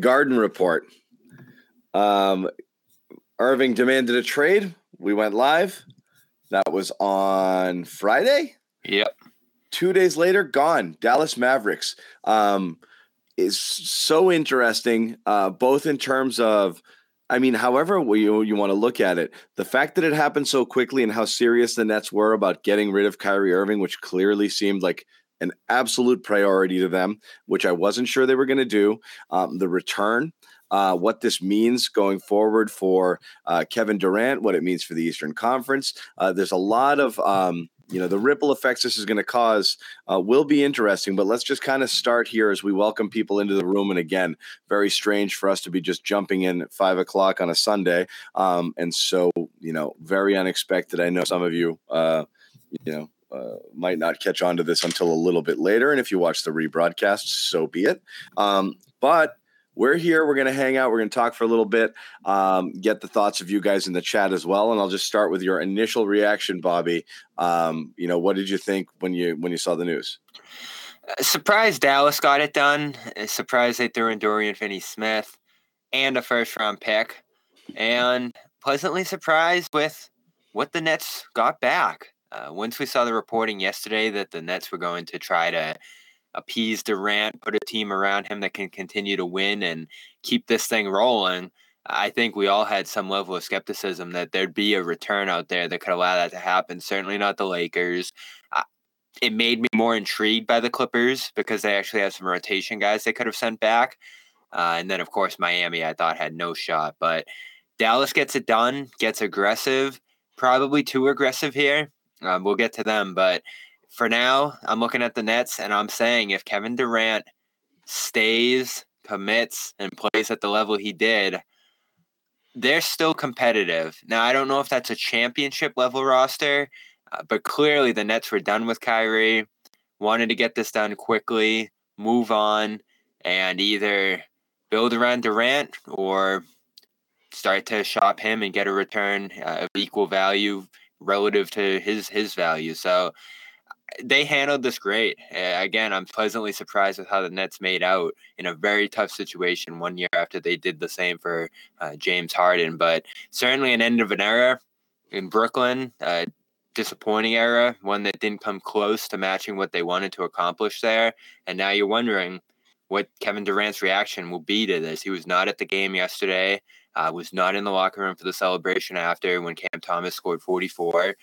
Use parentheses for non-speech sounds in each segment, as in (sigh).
garden report. Um, Irving demanded a trade. We went live. That was on Friday. Yep. Two days later, gone. Dallas Mavericks um, is so interesting, uh, both in terms of, I mean, however you, you want to look at it, the fact that it happened so quickly and how serious the Nets were about getting rid of Kyrie Irving, which clearly seemed like an absolute priority to them, which I wasn't sure they were going to do. Um, the return, uh, what this means going forward for uh, Kevin Durant, what it means for the Eastern Conference. Uh, there's a lot of um, you know the ripple effects this is going to cause uh, will be interesting but let's just kind of start here as we welcome people into the room and again very strange for us to be just jumping in at five o'clock on a sunday um, and so you know very unexpected i know some of you uh, you know uh, might not catch on to this until a little bit later and if you watch the rebroadcast so be it um, but we're here. We're going to hang out. We're going to talk for a little bit, um, get the thoughts of you guys in the chat as well. And I'll just start with your initial reaction, Bobby. Um, you know, what did you think when you when you saw the news? Uh, Surprised Dallas got it done. Uh, Surprised they threw in Dorian Finney Smith and a first round pick. And pleasantly surprised with what the Nets got back. Uh, once we saw the reporting yesterday that the Nets were going to try to appease Durant, put a team around him that can continue to win and keep this thing rolling. I think we all had some level of skepticism that there'd be a return out there that could allow that to happen. Certainly not the Lakers. Uh, it made me more intrigued by the Clippers because they actually have some rotation guys they could have sent back. Uh, and then, of course, Miami, I thought had no shot. But Dallas gets it done, gets aggressive, probably too aggressive here. Um, we'll get to them. But for now, I'm looking at the Nets and I'm saying if Kevin Durant stays, commits, and plays at the level he did, they're still competitive. Now, I don't know if that's a championship level roster, uh, but clearly the Nets were done with Kyrie, wanted to get this done quickly, move on, and either build around Durant or start to shop him and get a return uh, of equal value relative to his his value. So they handled this great. Again, I'm pleasantly surprised with how the Nets made out in a very tough situation one year after they did the same for uh, James Harden. But certainly an end of an era in Brooklyn. Uh, disappointing era, one that didn't come close to matching what they wanted to accomplish there. And now you're wondering what Kevin Durant's reaction will be to this. He was not at the game yesterday. Uh, was not in the locker room for the celebration after when Cam Thomas scored 44.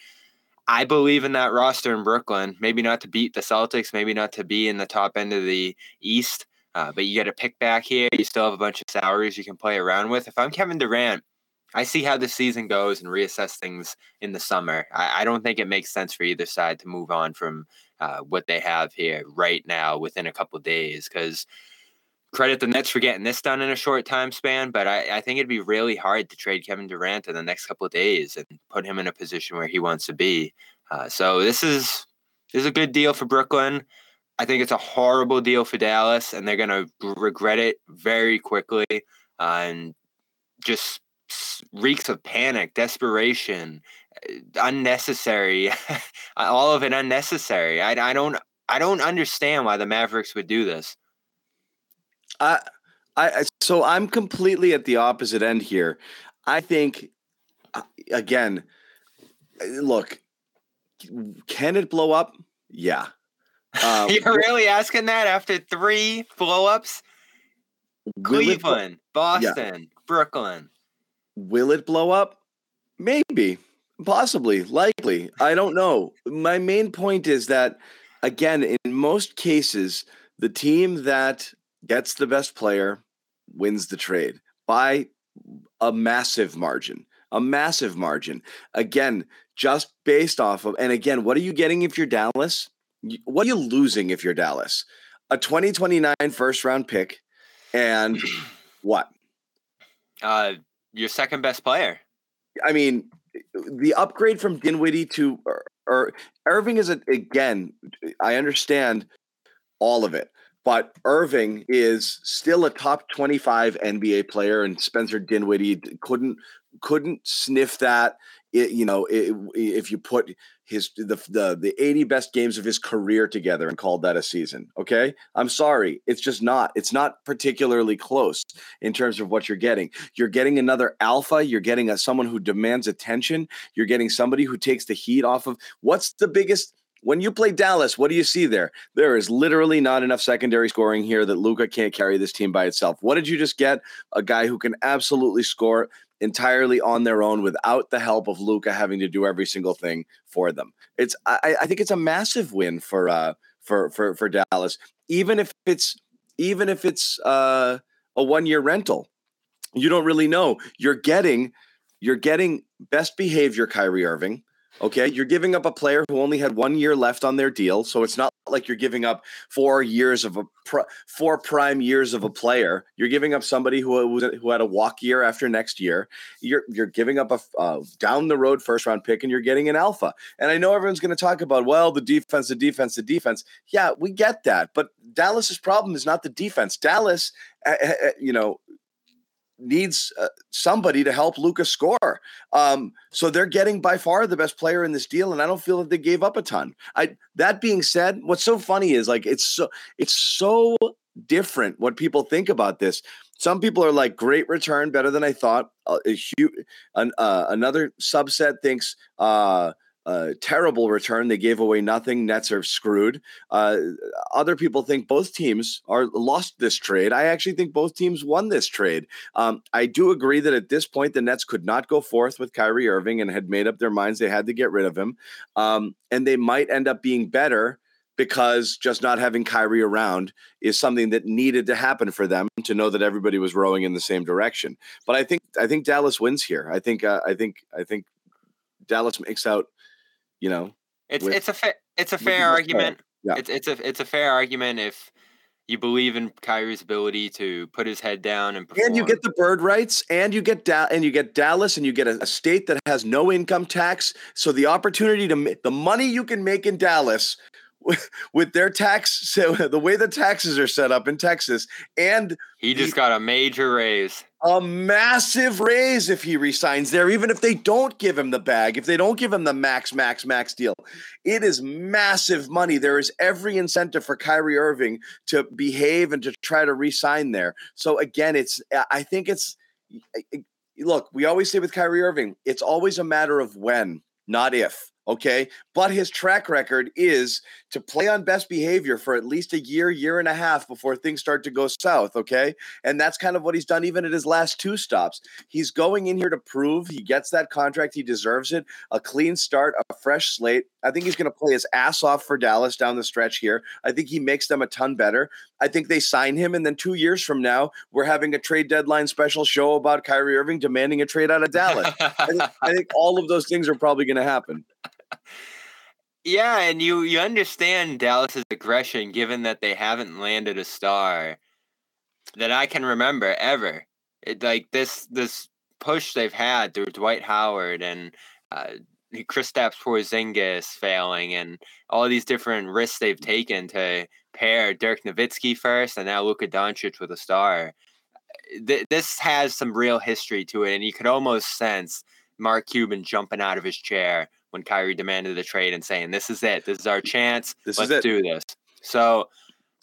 I believe in that roster in Brooklyn. Maybe not to beat the Celtics, maybe not to be in the top end of the East, uh, but you get a pick back here. You still have a bunch of salaries you can play around with. If I'm Kevin Durant, I see how the season goes and reassess things in the summer. I, I don't think it makes sense for either side to move on from uh, what they have here right now within a couple days because credit the Nets for getting this done in a short time span, but I, I, think it'd be really hard to trade Kevin Durant in the next couple of days and put him in a position where he wants to be. Uh, so this is this is a good deal for Brooklyn. I think it's a horrible deal for Dallas, and they're gonna regret it very quickly. Uh, and just reeks of panic, desperation, uh, unnecessary, (laughs) all of it unnecessary. I, I don't I don't understand why the Mavericks would do this. I, I, so I'm completely at the opposite end here. I think, uh, again, look, can it blow up? Yeah. Uh, (laughs) You're really asking that after three blowups? will it blo- Cleveland, Boston, Brooklyn. Will it blow up? Maybe, possibly, likely. I don't know. My main point is that, again, in most cases, the team that gets the best player wins the trade by a massive margin. A massive margin. Again, just based off of, and again, what are you getting if you're Dallas? What are you losing if you're Dallas? A 2029 first round pick and (clears throat) what? Uh, your second best player. I mean, the upgrade from Dinwiddie to or, or Irving is a, again. I understand all of it, but Irving is still a top twenty-five NBA player, and Spencer Dinwiddie couldn't couldn't sniff that. It, you know, i if you put his the, the the 80 best games of his career together and called that a season, okay? I'm sorry, it's just not. It's not particularly close in terms of what you're getting. You're getting another alpha. You're getting a, someone who demands attention. You're getting somebody who takes the heat off of. What's the biggest? When you play Dallas, what do you see there? There is literally not enough secondary scoring here that Luka can't carry this team by itself. What did you just get? A guy who can absolutely score entirely on their own without the help of Luka having to do every single thing for them. It's I, I think it's a massive win for uh for for for Dallas, even if it's even if it's uh a one year rental. You don't really know. You're getting you're getting best behavior Kyrie Irving. Okay, you're giving up a player who only had one year left on their deal, so it's not like you're giving up four years of a pr- four prime years of a player. You're giving up somebody who who had a walk year after next year. You're you're giving up a uh, down the road first round pick, and you're getting an alpha. And I know everyone's going to talk about well the defense, the defense, the defense. Yeah, we get that, but Dallas's problem is not the defense. Dallas, uh, uh, you know, needs uh, somebody to help Lucas score. Um, so they're getting by far the best player in this deal, and I don't feel that they gave up a ton. I that being said, what's so funny is like it's so it's so different what people think about this. Some people are like, "Great return, better than I thought." Uh, a huge, an, uh, another subset thinks. Uh, uh, terrible return. They gave away nothing. Nets are screwed. Uh, other people think both teams are lost this trade. I actually think both teams won this trade. Um, I do agree that at this point the Nets could not go forth with Kyrie Irving and had made up their minds they had to get rid of him, um, and they might end up being better because just not having Kyrie around is something that needed to happen for them to know that everybody was rowing in the same direction. But I think I think Dallas wins here. I think uh, I think I think Dallas makes out. You know, It's with- it's a fa- it's a fair the best player. argument. Yeah. It's it's a it's a fair argument if you believe in Kyrie's ability to put his head down and perform. and you get the bird rights, and you get da- and you get Dallas, and you get a, a state that has no income tax. So the opportunity to the money you can make in Dallas (laughs) with, with their tax, (laughs) so the way the taxes are set up in Texas, and he just got a major raise. A massive raise if he resigns there, even if they don't give him the bag, if they don't give him the max, max, max deal. It is massive money. There is every incentive for Kyrie Irving to behave and to try to resign there. So again, it's I think it's look, we always say with Kyrie Irving, it's always a matter of when, not if. Okay. But his track record is to play on best behavior for at least a year, year and a half before things start to go south. Okay. And that's kind of what he's done even at his last two stops. He's going in here to prove he gets that contract. He deserves it. A clean start, a fresh slate. I think he's going to play his ass off for Dallas down the stretch here. I think he makes them a ton better. I think they sign him. And then two years from now, we're having a trade deadline special show about Kyrie Irving demanding a trade out of Dallas. I, think, I think all of those things are probably going to happen. Yeah, and you you understand Dallas's aggression given that they haven't landed a star that I can remember ever. It like this this push they've had through Dwight Howard and uh, Kristaps Porzingis failing and all these different risks they've taken to pair Dirk Nowitzki first and now Luka Doncic with a star. Th- this has some real history to it, and you could almost sense Mark Cuban jumping out of his chair when Kyrie demanded the trade and saying, "This is it. This is our chance. This Let's it." do this." So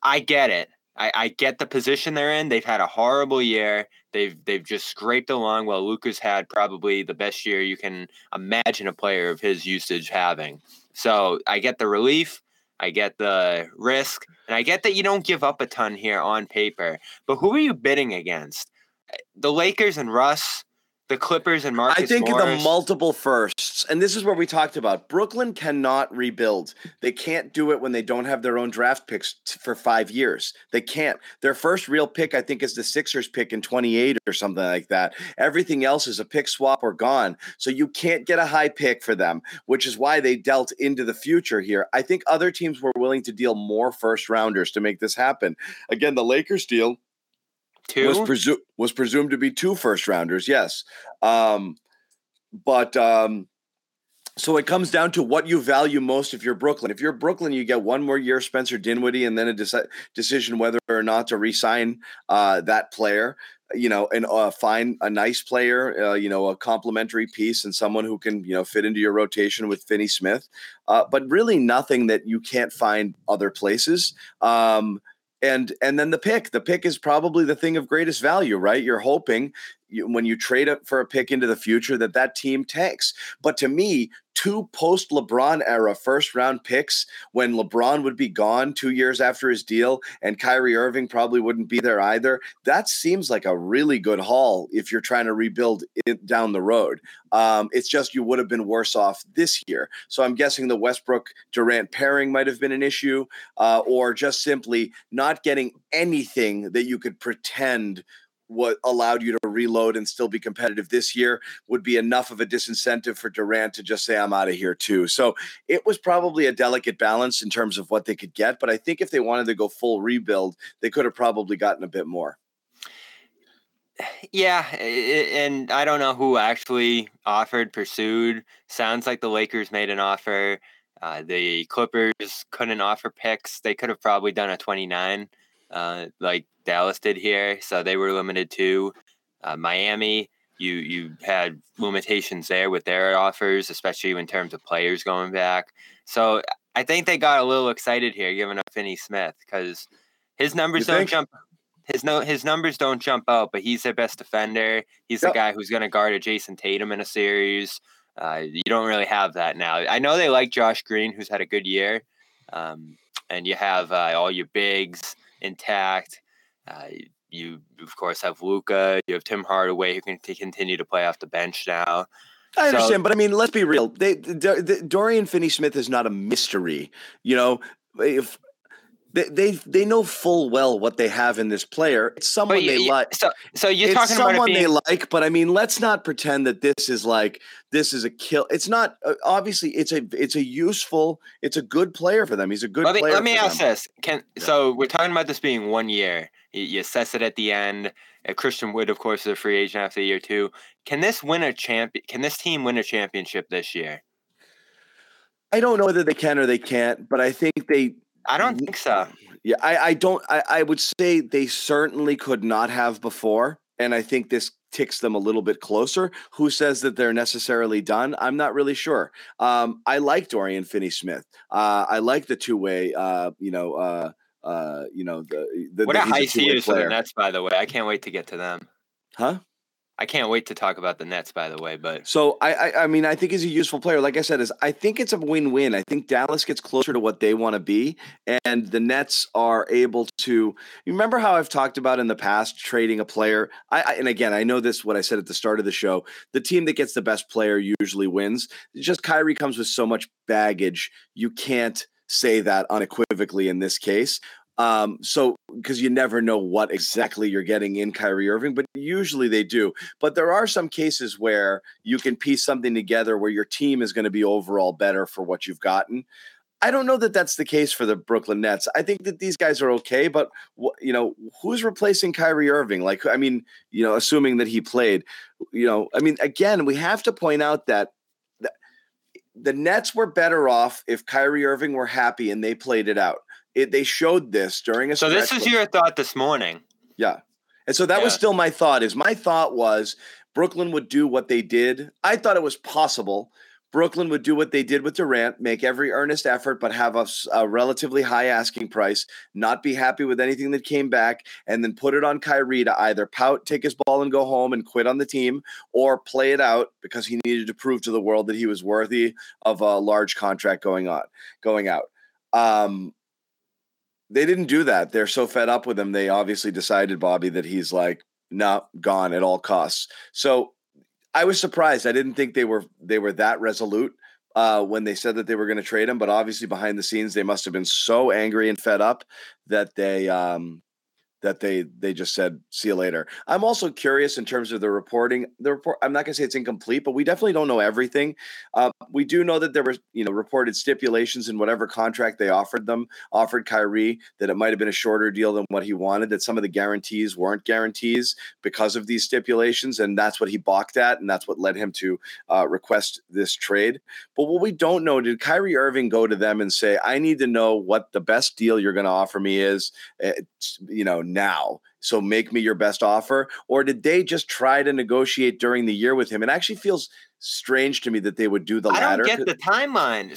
I get it. I, I get the position they're in. They've had a horrible year. They've they've just scraped along. While Luka's had probably the best year you can imagine a player of his usage having. So I get the relief. I get the risk, and I get that you don't give up a ton here on paper. But who are you bidding against? The Lakers and Russ the Clippers and Marcus I think Morris. the multiple firsts, and this is where we talked about Brooklyn cannot rebuild. They can't do it when they don't have their own draft picks t- for five years. They can't. Their first real pick, I think, is the Sixers pick in 28 or something like that. Everything else is a pick swap or gone. So you can't get a high pick for them, which is why they dealt into the future here. I think other teams were willing to deal more first rounders to make this happen. Again, the Lakers deal Two? was presumed was presumed to be two first rounders. Yes, um, but um, so it comes down to what you value most. If you're Brooklyn, if you're Brooklyn, you get one more year Spencer Dinwiddie, and then a deci- decision whether or not to re-sign uh, that player. You know, and uh, find a nice player. Uh, you know, a complementary piece and someone who can you know fit into your rotation with Finney Smith. Uh, but really, nothing that you can't find other places. Um, and and then the pick. The pick is probably the thing of greatest value right? You're hoping when you trade it for a pick into the future that that team tanks but to me two post lebron era first round picks when lebron would be gone two years after his deal and kyrie irving probably wouldn't be there either that seems like a really good haul if you're trying to rebuild it down the road. Um, it's just you would have been worse off this year. So i'm guessing the westbrook durant pairing might have been an issue uh, or just simply not getting anything that you could pretend what allowed you to reload and still be competitive this year would be enough of a disincentive for Durant to just say, I'm out of here too. So it was probably a delicate balance in terms of what they could get. But I think if they wanted to go full rebuild, they could have probably gotten a bit more. Yeah, and I don't know who actually offered, pursued. Sounds like the Lakers made an offer. Uh, the Clippers couldn't offer picks. They could have probably done a 29, uh, like Dallas did here. So they were limited to uh, Miami. You you had limitations there with their offers, especially in terms of players going back. So I think they got a little excited here, giving up Finney Smith because his numbers You don't think? jump. His no his numbers don't jump out, but he's their best defender. He's the guy who's going to guard a Jayson Tatum in a series. Uh, you don't really have that now. I know they like Josh Green, who's had a good year, um, and you have uh, all your bigs intact. Uh, you of course have Luka. You have Tim Hardaway, who can t- continue to play off the bench now. I So- understand, but I mean, let's be real. They, D- D- Dorian Finney-Smith is not a mystery. You know, if they, they they know full well what they have in this player. It's someone you- they you- like. so so you're it's talking about someone being they like, but I mean, let's not pretend that this is like this is a kill. It's not. Uh, obviously, it's a it's a useful. It's a good player for them. He's a good let me, player. let me ask them. this: Can so we're talking about this being one year? You, you assess it at the end. Uh, Christian Wood, of course, is a free agent after year two. Can this win a champion? Can this team win a championship this year? I don't know whether they can or they can't, but I think they. I don't think so. Yeah, I, I don't. I, I would say they certainly could not have before, and I think this ticks them a little bit closer. Who says that they're necessarily done? I'm not really sure. Um, I like Dorian Finney-Smith. Uh, I like the two way. Uh, you know. Uh, uh, you know the, the What the, a he for the. Nets, by the way. I can't wait to get to them. huh? I can't wait to talk about the Nets, by the way. But So I, I I mean I think he's a useful player. Like I said, is I think it's a win-win. I think Dallas gets closer to what they want to be, and the Nets are able to. Remember how I've talked about in the past trading a player. I, I and again I know this what I said at the start of the show. The team that gets the best player usually wins. It's just Kyrie comes with so much baggage. You can't say that unequivocally in this case. Um, so because you never know what exactly you're getting in Kyrie Irving, but usually they do. But there are some cases where you can piece something together where your team is going to be overall better for what you've gotten. I don't know that that's the case for the Brooklyn Nets. I think that these guys are okay, but you know, who's replacing Kyrie Irving? Like, I mean, you know, assuming that he played, you know, I mean, again, we have to point out that the, the Nets were better off if Kyrie Irving were happy and they played it out. It, they showed this during a so this is your thought this morning. yeah. And so that was still my thought is my thought was Brooklyn would do what they did. I thought it was possible, Brooklyn would do what they did with Durant, make every earnest effort, but have a, a, relatively high asking price, not be happy with anything that came back, and then put it on Kyrie to either pout, take his ball, and go home and quit on the team, or play it out because he needed to prove to the world that he was worthy of a large contract going on, going out. Um, they didn't do that. They're so fed up with him. They obviously decided, Bobby, that he's like, not gone at all costs. So I was surprised. I didn't think they were they were that resolute uh, when they said that they were going to trade him. But obviously, behind the scenes, they must have been so angry and fed up that they um, that they they just said see you later. I'm also curious in terms of the reporting. The report I'm not going to say it's incomplete, but we definitely don't know everything. Uh, we do know that there were you know reported stipulations in whatever contract they offered them, offered Kyrie that it might have been a shorter deal than what he wanted. That some of the guarantees weren't guarantees because of these stipulations, and that's what he balked at, and that's what led him to uh, request this trade. But what we don't know did Kyrie Irving go to them and say, "I need to know what the best deal you're going to offer me is," it's, you know now. So make me your best offer. Or did they just try to negotiate during the year with him? It actually feels strange to me that they would do the I latter. I don't get the timeline.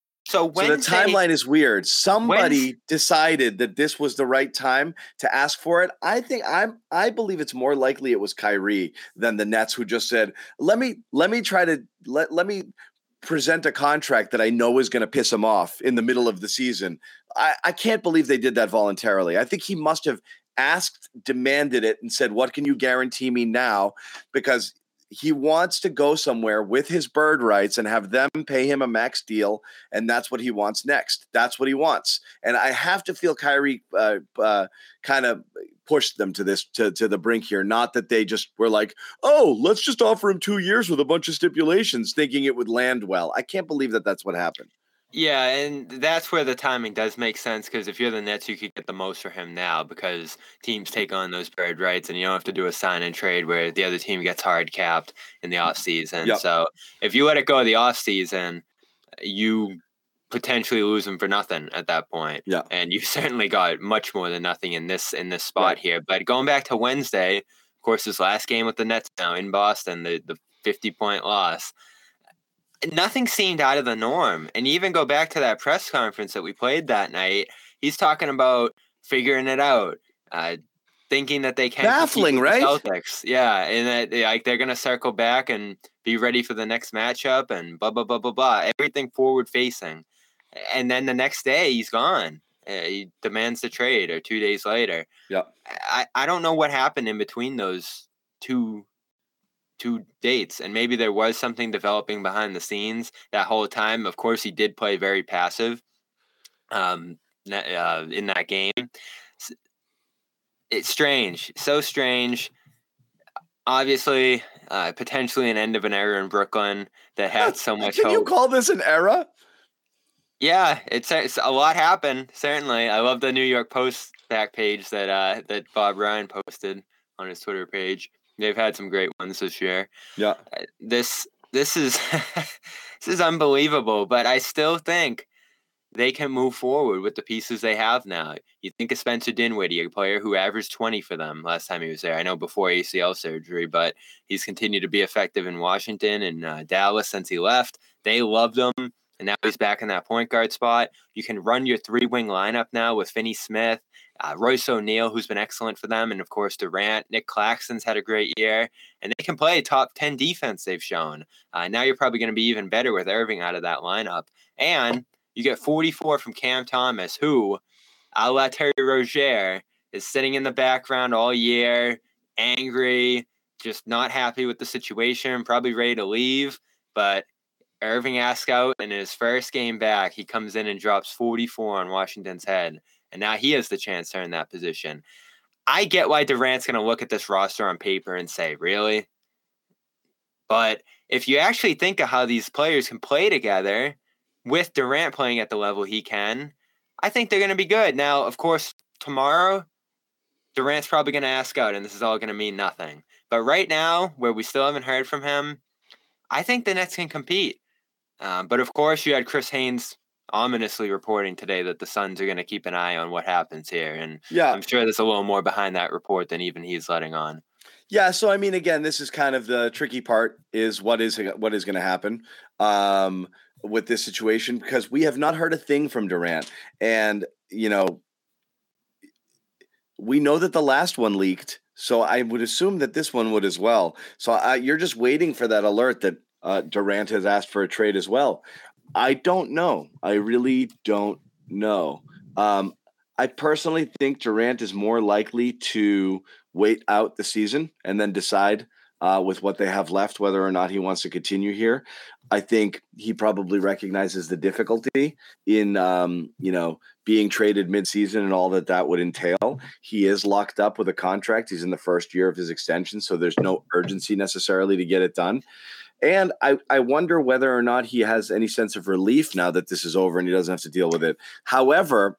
So, Wednesday, so the timeline is weird. Somebody Wednesday, decided that this was the right time to ask for it. I think I'm I believe it's more likely it was Kyrie than the Nets who just said, "Let me let me try to let let me present a contract that I know is going to piss him off in the middle of the season." I, I can't believe they did that voluntarily. I think he must have asked, demanded it, and said, "What can you guarantee me now?" Because he wants to go somewhere with his bird rights and have them pay him a max deal, and that's what he wants next. That's what he wants, and I have to feel Kyrie uh, uh, kind of pushed them to this to, to the brink here. Not that they just were like, oh, let's just offer him two years with a bunch of stipulations, thinking it would land well. I can't believe that that's what happened. Yeah, and that's where the timing does make sense because if you're the Nets, you could get the most for him now because teams take on those bird rights and you don't have to do a sign and trade where the other team gets hard capped in the offseason. Yep. So if you let it go the offseason, you potentially lose him for nothing at that point. Yeah. And you (laughs) certainly got much more than nothing in this in this spot right. here. But going back to Wednesday, of course, his last game with the Nets now in Boston, the the 50 point loss nothing seemed out of the norm. And even go back to that press conference that we played that night, he's talking about figuring it out, uh, thinking that they can baffling, right? Celtics, yeah, and that like they're gonna circle back and be ready for the next matchup and blah blah blah blah blah. Everything forward facing, and then the next day he's gone. Uh, he demands the trade, or two days later. Yeah, I I don't know what happened in between those two two dates and maybe there was something developing behind the scenes that whole time of course he did play very passive um, uh, in that game. It's strange so strange. Obviously uh, potentially an end of an era in brooklyn that had so much can hope. you call this an era? Yeah it's, it's a lot happened certainly. I love the new york post back page that uh, that bob ryan posted on his twitter page They've had some great ones this year. Yeah. Uh, this this is (laughs) this is unbelievable, but I still think they can move forward with the pieces they have now. You think of Spencer Dinwiddie, a player who averaged 20 for them last time he was there. I know before ACL surgery, but he's continued to be effective in Washington and uh, Dallas since he left. They loved him, and now he's back in that point guard spot. You can run your three wing lineup now with Finney Smith, uh, Royce O'Neale, who's been excellent for them, and of course Durant. Nick Claxton's had a great year, and they can play top 10 defense, they've shown. Uh, now you're probably going to be even better with Irving out of that lineup. And you get 44 from Cam Thomas, who, a la Terry Rozier, is sitting in the background all year, angry, just not happy with the situation, probably ready to leave. But Irving asks out, and in his first game back, he comes in and drops 44 on Washington's head and now he has the chance to earn that position. I get why Durant's going to look at this roster on paper and say, "Really?" But if you actually think of how these players can play together with Durant playing at the level he can, I think they're going to be good. Now, of course, tomorrow, Durant's probably going to ask out, and this is all going to mean nothing. But right now, where we still haven't heard from him, I think the Nets can compete. Um, but of course, you had Chris Haynes ominously reporting today that the Suns are going to keep an eye on what happens here. And Yeah. I'm sure there's a little more behind that report than even he's letting on. Yeah, so I mean, again, this is kind of the tricky part: is what is what is going to happen um, with this situation because we have not heard a thing from Durant, and you know, we know that the last one leaked, so I would assume that this one would as well. So I, you're just waiting for that alert that uh, Durant has asked for a trade as well. I don't know. I really don't know. Um, I personally think Durant is more likely to wait out the season and then decide uh, with what they have left whether or not he wants to continue here. I think he probably recognizes the difficulty in, um, you know, being traded midseason and all that that would entail. He is locked up with a contract. He's in the first year of his extension, so there's no urgency necessarily to get it done. And I, I wonder whether or not he has any sense of relief now that this is over and he doesn't have to deal with it. However,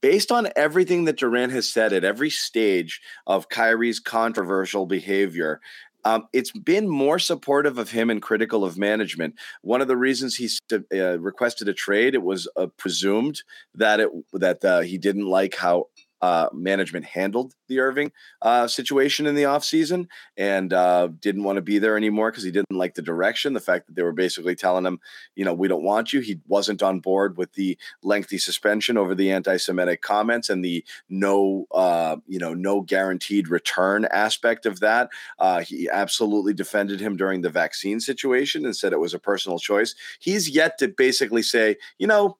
based on everything that Durant has said at every stage of Kyrie's controversial behavior, um, it's been more supportive of him and critical of management. One of the reasons he uh, requested a trade, it was uh, presumed that it that uh, he didn't like how uh, management handled the Irving uh, situation in the offseason and uh, didn't want to be there anymore because he didn't like the direction. The fact that they were basically telling him, you know, we don't want you. He wasn't on board with the lengthy suspension over the anti Semitic comments and the no, uh, you know, no guaranteed return aspect of that. Uh, he absolutely defended him during the vaccine situation and said it was a personal choice. He's yet to basically say, you know,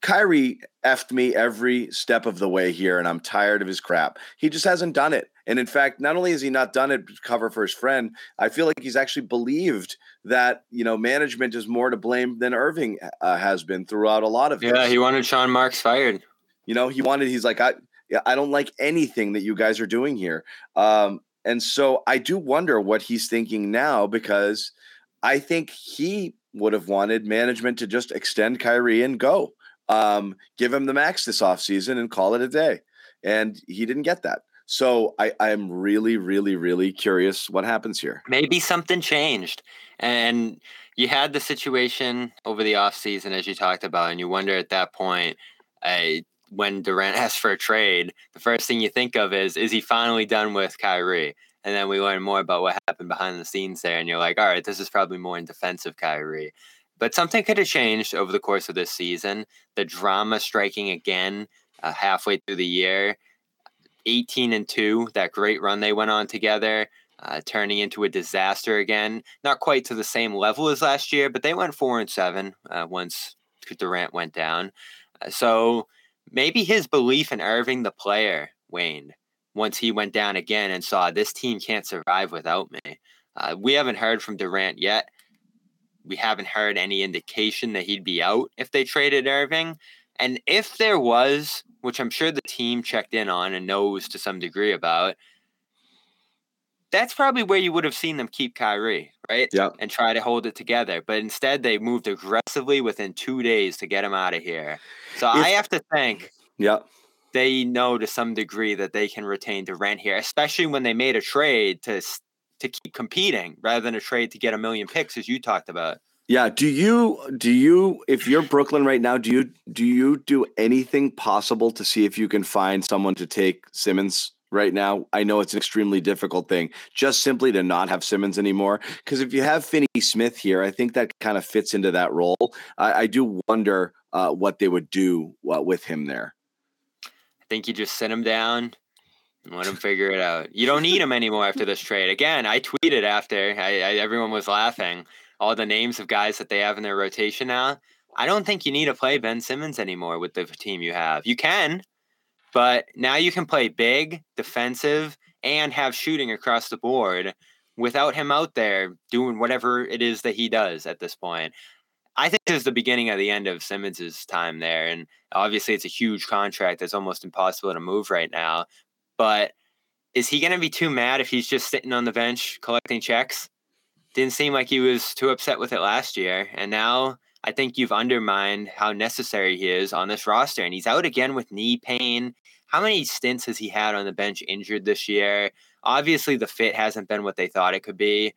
Kyrie effed me every step of the way here, and I'm tired of his crap. He just hasn't done it. And in fact, not only has he not done it to cover for his friend, I feel like he's actually believed that you know management is more to blame than Irving uh, has been throughout a lot of. Yeah, this. he wanted Sean Marks fired. You know, he wanted. He's like, I, I don't like anything that you guys are doing here. Um, and so I do wonder what he's thinking now because I think he would have wanted management to just extend Kyrie and go um, give him the max this offseason and call it a day. And he didn't get that. So I, I'm really, really, really curious what happens here. Maybe something changed. And you had the situation over the offseason, as you talked about, and you wonder at that point, uh, when Durant (laughs) asks for a trade, the first thing you think of is, is he finally done with Kyrie? And then we learn more about what happened behind the scenes there. And you're like, all right, this is probably more in defense of Kyrie. But something could have changed over the course of this season. The drama striking again uh, halfway through the year. 18 and 2, that great run they went on together, uh, turning into a disaster again. Not quite to the same level as last year, but they went 4 and 7 uh, once Durant went down. Uh, so maybe his belief in Irving, the player, waned once he went down again and saw this team can't survive without me. Uh, we haven't heard from Durant yet we haven't heard any indication that he'd be out if they traded Irving. And if there was, which I'm sure the team checked in on and knows to some degree about, that's probably where you would have seen them keep Kyrie, right? Yeah. And try to hold it together. But instead, they moved aggressively within two days to get him out of here. So If- I have to think Yeah. they know to some degree that they can retain Durant here, especially when they made a trade to to keep competing rather than a trade to get a million picks, as you talked about. Yeah. Do you do you if you're Brooklyn right now, do you do you do anything possible to see if you can find someone to take Simmons right now? I know it's an extremely difficult thing, just simply to not have Simmons anymore. Because if you have Finney Smith here, I think that kind of fits into that role. I, I do wonder uh, what they would do uh, with him there. I think you just sit him down let him figure it out. You don't need him anymore after this trade. Again, I tweeted after I, I, everyone was laughing all the names of guys that they have in their rotation now. I don't think you need to play Ben Simmons anymore with the team you have. You can, but now you can play big, defensive, and have shooting across the board without him out there doing whatever it is that he does at this point. I think this is the beginning of the end of Simmons's time there. And obviously it's a huge contract that's almost impossible to move right now. But is he going to be too mad if he's just sitting on the bench collecting checks? didn't seem like he was too upset with it last year. And now I think you've undermined how necessary he is on this roster. And he's out again with knee pain. How many stints has he had on the bench injured this year? Obviously, the fit hasn't been what they thought it could be.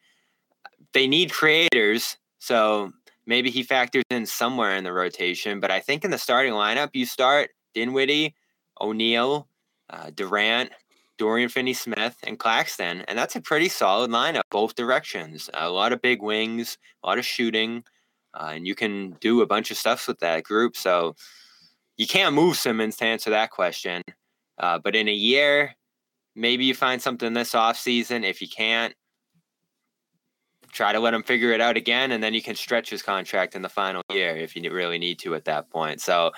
They need creators. So maybe he factors in somewhere in the rotation. But I think in the starting lineup, you start Dinwiddie, O'Neale, uh, Durant, Dorian Finney Smith, and Claxton. And that's a pretty solid lineup, both directions. A lot of big wings, a lot of shooting uh, and you can do a bunch of stuff with that group. So you can't move Simmons to answer that question. Uh, but in a year, maybe you find something this off season. If you can't, try to let him figure it out again, and then you can stretch his contract in the final year if you really need to at that point. So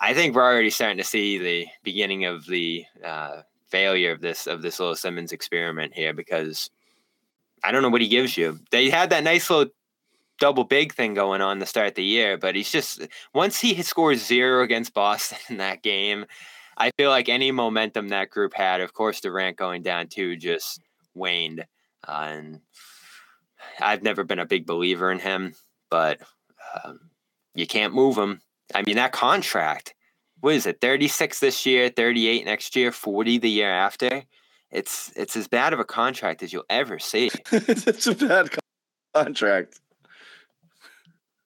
I think we're already starting to see the beginning of the uh, failure of this of this little Simmons experiment here because I don't know what he gives you. They had that nice little double big thing going on to start the year, but he's just once he scores zero against Boston (laughs) in that game, I feel like any momentum that group had, of course, Durant going down too, just waned. Uh, and I've never been a big believer in him, but um, you can't move him. I mean, that contract, what is it, 36 this year, 38 next year, 40 the year after? It's it's as bad of a contract as you'll ever see. (laughs) it's a bad contract.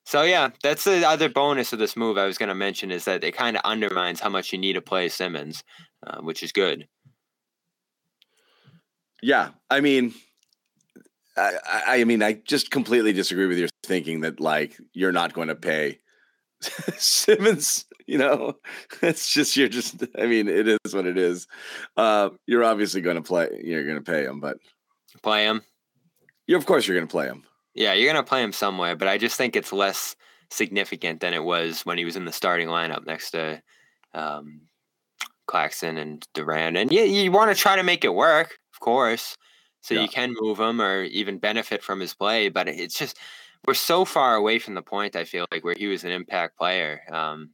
So yeah, that's the other bonus of this move I was going to mention is that it kind of undermines how much you need to play Simmons, uh, which is good. Yeah, I mean, I, I mean, I just completely disagree with your thinking that like you're not going to pay (laughs) Simmons. You know, it's just you're just. I mean, it is what it is. Uh, you're obviously going to play. You're going to pay him, but play him. You, of course, you're going to play him. Yeah, you're gonna play him somewhere, but I just think it's less significant than it was when he was in the starting lineup next to um, Claxton and Durant. And yeah, you want to try to make it work, of course, so yeah. you can move him or even benefit from his play. But it's just we're so far away from the point. I feel like where he was an impact player. Um,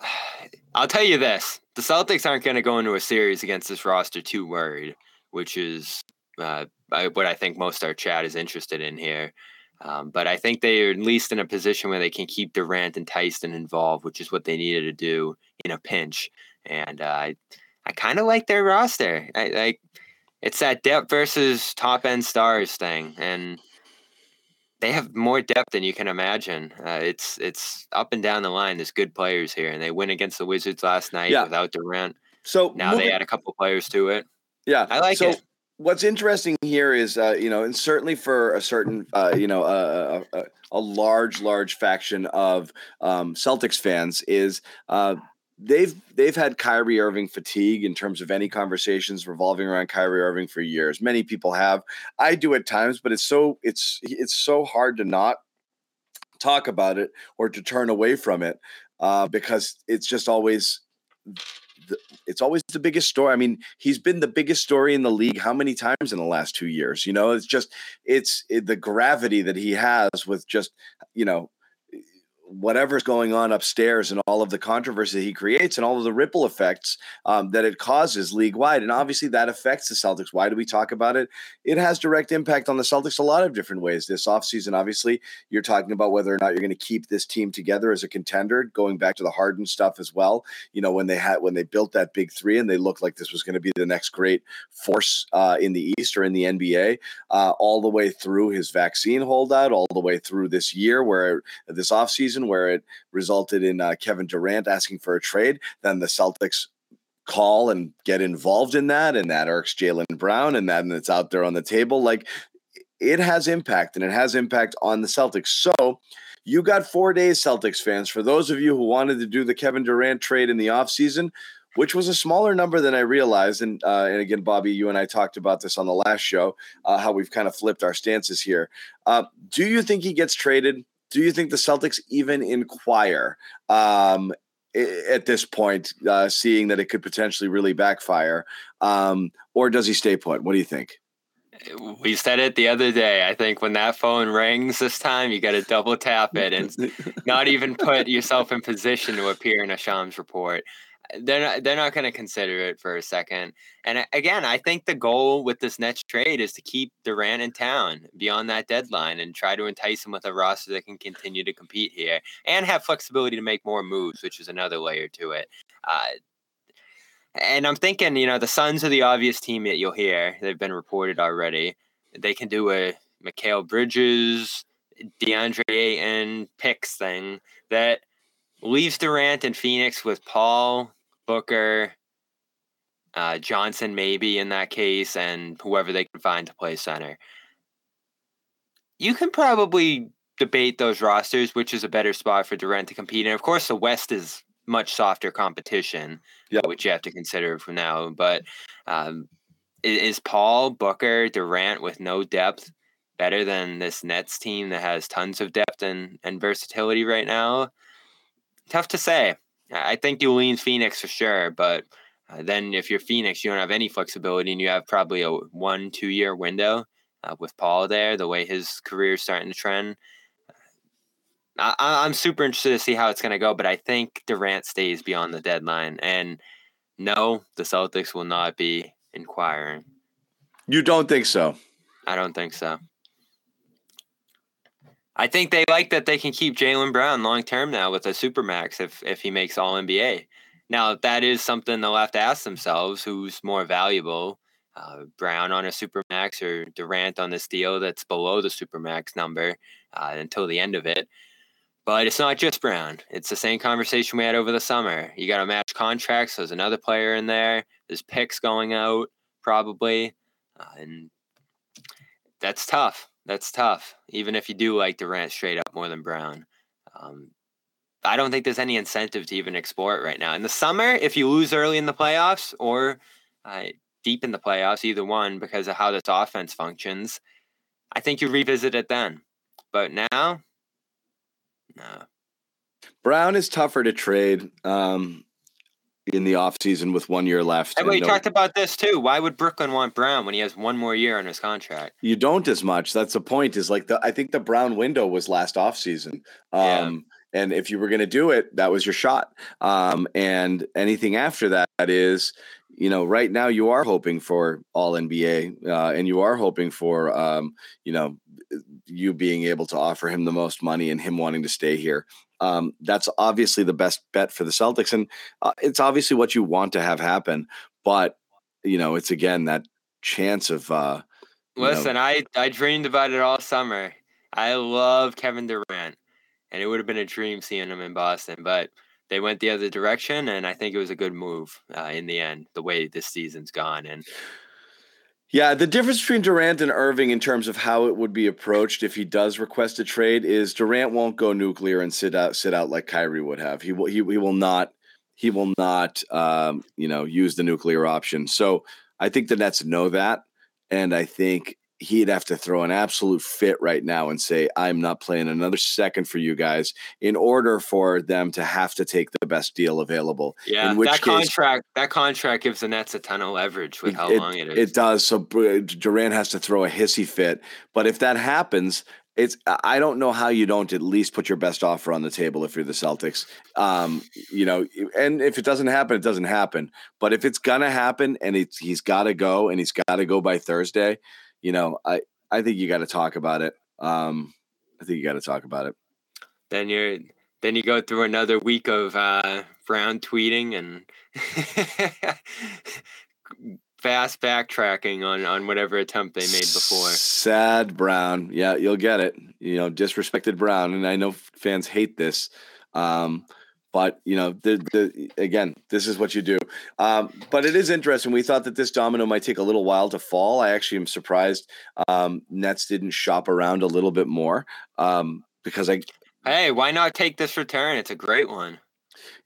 (sighs) I'll tell you this: the Celtics aren't going to go into a series against this roster too worried, which is uh, what I think most our chat is interested in here. Um, but I think they are at least in a position where they can keep Durant enticed and involved, which is what they needed to do in a pinch. And uh, I, I kind of like their roster. I like it's that depth versus top end stars thing, and they have more depth than you can imagine. Uh, it's it's up and down the line. There's good players here, and they win against the Wizards last night yeah. without Durant. So now moving, they add a couple players to it. Yeah, I like so, it what's interesting here is, uh, you know, and certainly for a certain, uh, you know, a, a, a, large, large faction of um, Celtics fans is uh, they've they've had Kyrie Irving fatigue in terms of any conversations revolving around Kyrie Irving for years. Many people have. I do at times, but it's so it's it's so hard to not talk about it or to turn away from it uh, because it's just always the, it's always the biggest story. I mean, he's been the biggest story in the league how many times in the last two years? You know, it's just it's it, the gravity that he has with just you know whatever's going on upstairs and all of the controversy he creates and all of the ripple effects um, that it causes league wide. And obviously that affects the Celtics. Why do we talk about it? It has direct impact on the Celtics a lot of different ways. This offseason, obviously, you're talking about whether or not you're going to keep this team together as a contender, going back to the Harden stuff as well. You know, when they had when they built that big three and they looked like this was going to be the next great force uh, in the East or in the NBA, uh, all the way through his vaccine holdout, all the way through this year where this offseason season where it resulted in uh, Kevin Durant asking for a trade. Then the Celtics call and get involved in that, and that irks Jaylen Brown, and then it's out there on the table. Like it has impact, and it has impact on the Celtics. So you got four days, Celtics fans. For those of you who wanted to do the Kevin Durant trade in the offseason, which was a smaller number than I realized. And uh, and again, Bobby, you and I talked about this on the last show, uh, how we've kind of flipped our stances here. Uh, do you think he gets traded? Do you think the Celtics even inquire um, at this point, uh, seeing that it could potentially really backfire? Um, or does he stay put? What do you think? We said it the other day. I think when that phone rings this time, you got to double tap it and (laughs) not even put yourself in position to appear in a Shams report. They're not they're not going to consider it for a second. And again, I think the goal with this next trade is to keep Durant in town beyond that deadline and try to entice him with a roster that can continue to compete here and have flexibility to make more moves, which is another layer to it. Uh, and I'm thinking, you know, the Suns are the obvious team that you'll hear. They've been reported already. They can do a Mikal Bridges, DeAndre Ayton picks thing that leaves Durant and Phoenix with Paul, Booker, uh, Johnson, maybe in that case, and whoever they can find to play center. You can probably debate those rosters, which is a better spot for Durant to compete. And of course, the West is much softer competition, Yep. which you have to consider from now. But um, is Paul, Booker, Durant with no depth better than this Nets team that has tons of depth and, and versatility right now? Tough to say. I think you lean Phoenix for sure, but uh, then if you're Phoenix, you don't have any flexibility and you have probably a one, two year window uh, with Paul there, the way his career is starting to trend. I- I'm super interested to see how it's going to go, but I think Durant stays beyond the deadline. And no, the Celtics will not be inquiring. You don't think so? I don't think so. I think they like that they can keep Jaylen Brown long term now with a supermax if if he makes All NBA. Now that is something they'll have to ask themselves: who's more valuable, uh, Brown on a supermax or Durant on this deal that's below the supermax number uh, until the end of it. But it's not just Brown. It's the same conversation we had over the summer. You got to match contracts. There's another player in there. There's picks going out probably, uh, and that's tough. That's tough. Even if you do like Durant straight up more than Brown, um, I don't think there's any incentive to even explore it right now. In the summer, if you lose early in the playoffs or uh, deep in the playoffs, either one, because of how this offense functions, I think you revisit it then. But now, no. Brown is tougher to trade um, in the offseason with one year left. And we no- talked about this too. Why would Brooklyn want Brown when he has one more year on his contract? you don't as much. That's the point. Is like the I think the Brown window was last offseason. Yeah. Um and if you were going to do it, that was your shot. Um and anything after that is you know, right now you are hoping for all NBA uh, and you are hoping for um, you know, you being able to offer him the most money and him wanting to stay here. Um, that's obviously the best bet for the Celtics, and uh, it's obviously what you want to have happen. But you know, it's again that chance of uh, you know- Listen, I I dreamed about it all summer. I love Kevin Durant, and it would have been a dream seeing him in Boston, but they went the other direction, and I think it was a good move uh, in the end. The way this season's gone, and Yeah, the difference between Durant and Irving in terms of how it would be approached if he does request a trade is Durant won't go nuclear and sit out sit out like Kyrie would have. He will he, he will not he will not um, you know use the nuclear option. So I think the Nets know that, and I think he'd have to throw an absolute fit right now and say I'm not playing another second for you guys in order for them to have to take the best deal available. yeah, in which that case, contract that contract gives the Nets a ton of leverage with how it, long it is. It does. So Durant has to throw a hissy fit. But if that happens, it's I don't know how you don't at least put your best offer on the table if you're the Celtics. Um, you know, and if it doesn't happen, it doesn't happen. But if it's gonna happen and it's he's got to go and he's got to go by Thursday, you know, I I think you got to talk about it. Um, I think you got to talk about it. then you're then you go through another week of uh, Brown tweeting and (laughs) fast backtracking on on whatever attempt they made before. Sad Brown. Yeah, you'll get it. You know, disrespected Brown, and I know fans hate this. Um, but you know, the the again, this is what you do. Um, but it is interesting. We thought that this domino might take a little while to fall. I actually am surprised um, Nets didn't shop around a little bit more um, because I, Hey, why not take this return? It's a great one.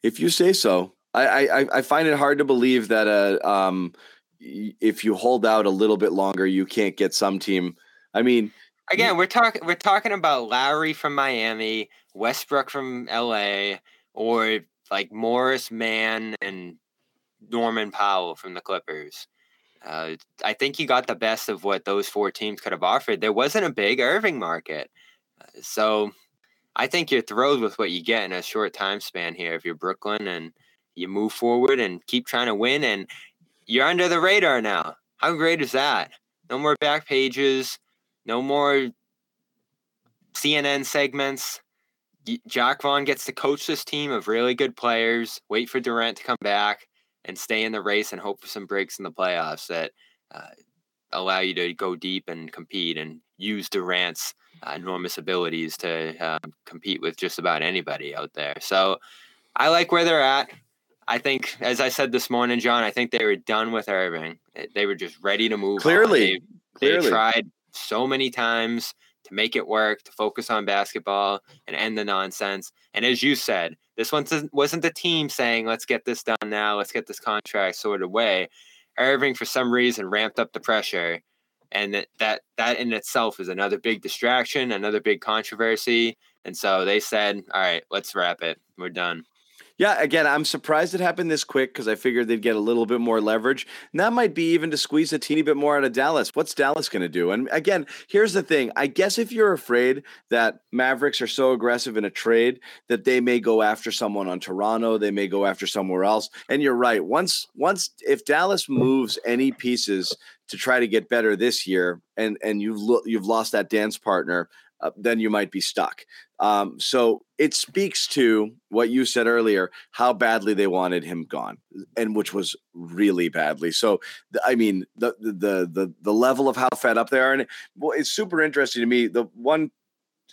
if you say so, I I, I find it hard to believe that uh, um, if you hold out a little bit longer, you can't get some team. I mean, Again, we're talking we're talking about Lowry from Miami, Westbrook from LA, or like Morris Mann and Norman Powell from the Clippers. Uh, I think you got the best of what those four teams could have offered. There wasn't a big Irving market, Uh, so I think you're thrilled with what you get in a short time span here. If you're Brooklyn and you move forward and keep trying to win. And you're under the radar now. How great is that? No more back pages, no more CNN segments. Jacque Vaughn gets to coach this team of really good players, wait for Durant to come back, and stay in the race and hope for some breaks in the playoffs that uh, allow you to go deep and compete and use Durant's uh, enormous abilities to uh, compete with just about anybody out there. So I like where they're at. I think, as I said this morning, John, I think they were done with Irving. They were just ready to move. Clearly, they, clearly. they tried so many times to make it work, to focus on basketball and end the nonsense. And as you said, this one wasn't the team saying, let's get this done now, let's get this contract sorted away. Irving, for some reason, ramped up the pressure. And that, that that in itself is another big distraction, another big controversy. And so they said, all right, let's wrap it. We're done. Yeah, again, I'm surprised it happened this quick because I figured they'd get a little bit more leverage. And that might be even to squeeze a teeny bit more out of Dallas. What's Dallas going to do? And again, here's the thing. I guess if you're afraid that Mavericks are so aggressive in a trade that they may go after someone on Toronto, they may go after somewhere else. And you're right. Once once if Dallas moves any pieces to try to get better this year and and you've lo- you've lost that dance partner, uh, then you might be stuck. Um, so it speaks to what you said earlier, how badly they wanted him gone, and which was really badly. So, I mean, the the the the level of how fed up they are, and well, it's super interesting to me. The one,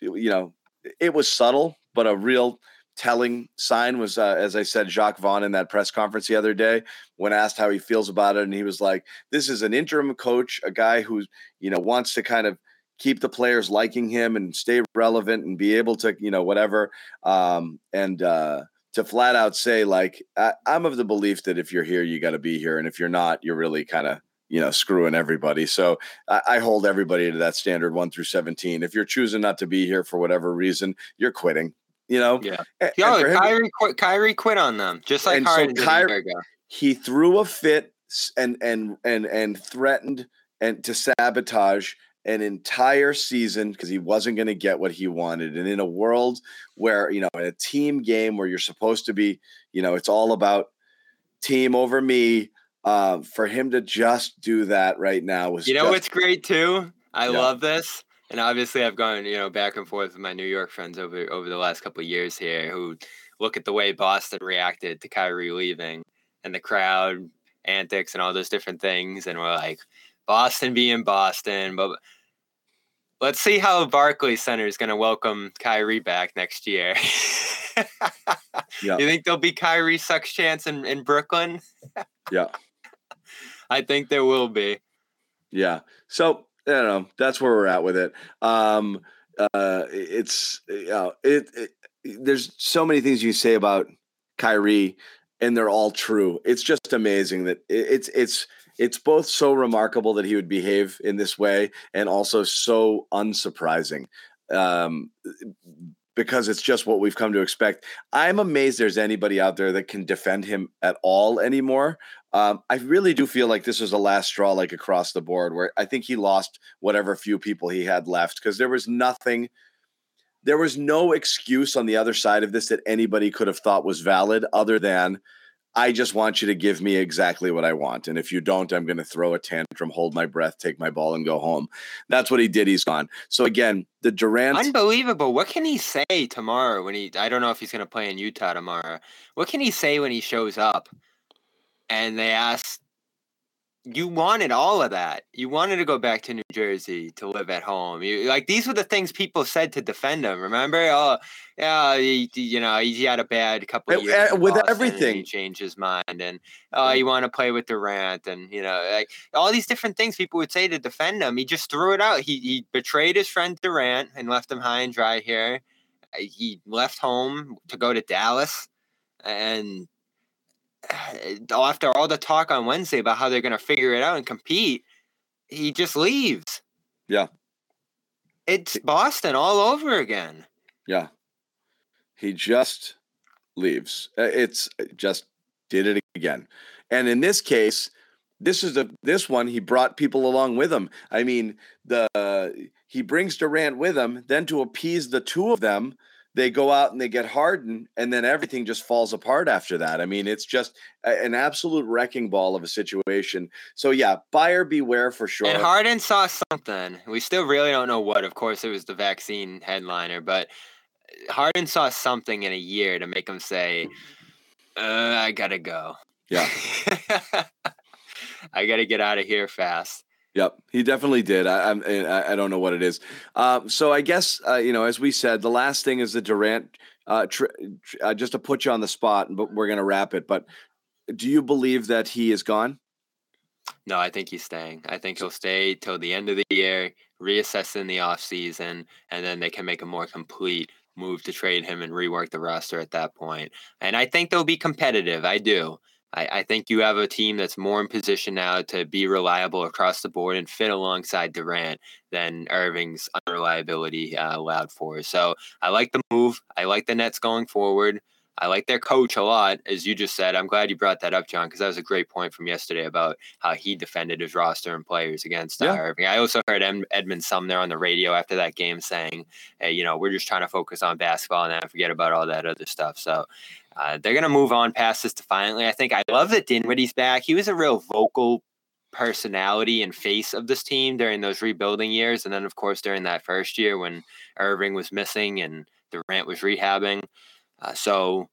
you know, it was subtle, but a real telling sign was, uh, as I said, Jacque Vaughn in that press conference the other day when asked how he feels about it, and he was like, "This is an interim coach, a guy who you know wants to kind of." Keep the players liking him and stay relevant and be able to, you know, whatever. Um, and uh, to flat out say, like, I, am of the belief that if you're here, you got to be here. And if you're not, you're really kind of, you know, screwing everybody. So I, I, hold everybody to that standard one through 17. If you're choosing not to be here for whatever reason, you're quitting, you know? Yeah. And, Yo, and Kyrie, quit, Kyrie quit on them, just like Harden so Kyrie, He threw a fit and, and, and, and threatened and to sabotage an entire season because he wasn't going to get what he wanted. And in a world where, you know, in a team game where you're supposed to be, you know, it's all about team over me. Uh, for him to just do that right now was, you know, just, what's great too. I yeah. love this, and obviously I've gone, you know, back and forth with my New York friends over over the last couple of years here, who look at the way Boston reacted to Kyrie leaving and the crowd antics and all those different things, and we're like, Boston being Boston, but let's see how Barclays Center is going to welcome Kyrie back next year. (laughs) yeah. You think there'll be Kyrie sucks chance in, in Brooklyn? yeah. (laughs) I think there will be. Yeah. So, I don't know. That's where we're at with it. Um, uh, it's, you know, it, it, there's so many things you say about Kyrie and they're all true. It's just amazing that it, it's, it's, it's both so remarkable that he would behave in this way and also so unsurprising um, because it's just what we've come to expect. I'm amazed there's anybody out there that can defend him at all anymore. Um, I really do feel like this was a last straw, like across the board, where I think he lost whatever few people he had left because there was nothing. There was no excuse on the other side of this that anybody could have thought was valid other than I just want you to give me exactly what I want. And if you don't, I'm going to throw a tantrum, hold my breath, take my ball, and go home. That's what he did. He's gone. So again, the Durant. Unbelievable. What can he say tomorrow when he, I don't know if he's going to play in Utah tomorrow. What can he say when he shows up and they ask, you wanted all of that. You wanted to go back to New Jersey to live at home. You like these were the things people said to defend him. Remember? Oh, yeah, he, you know, he had a bad couple of years with everything. he changed his mind, and oh, you want to play with Durant, and you know, like all these different things people would say to defend him. He just threw it out. He he betrayed his friend Durant and left him high and dry here. He left home to go to Dallas, and (sighs) after all the talk on Wednesday about how they're going to figure it out and compete, he just leaves. Yeah. It's Boston all over again. Yeah. He just leaves. Uh, it's uh, just did it again. And in this case, this is the this one he brought people along with him. I mean, the uh, he brings Durant with him, then to appease the two of them, they go out and they get Harden, and then everything just falls apart after that. I mean, it's just a, an absolute wrecking ball of a situation. So yeah, buyer beware for sure. And Harden saw something. We still really don't know what. Of course, it was the vaccine headliner, but Harden saw something in a year to make him say, uh, "I gotta go." Yeah. (laughs) I gotta get out of here fast. Yep, he definitely did. I I'm- I, I don't know what it is. Uh, so I guess uh, you know, as we said, the last thing is the Durant. Uh, tr- tr- uh, just to put you on the spot, but we're gonna wrap it. But do you believe that he is gone? No, I think he's staying. I think he'll stay till the end of the year, reassess in the offseason, and then they can make a more complete move to trade him and rework the roster at that point. And I think they'll be competitive. I do. I, I think you have a team that's more in position now to be reliable across the board and fit alongside Durant than Irving's unreliability uh, allowed for. So I like the move. I like the Nets going forward. I like their coach a lot, as you just said. I'm glad you brought that up, John, because that was a great point from yesterday about how he defended his roster and players against Yeah. Irving. I also heard Ed- Edmund Sumner on the radio after that game saying, hey, you know, we're just trying to focus on basketball and then forget about all that other stuff. So uh, they're going to move on past this defiantly. I think I love that Dinwiddie's back. He was a real vocal personality and face of this team during those rebuilding years. And then, of course, during that first year when Irving was missing and Durant was rehabbing. Uh, so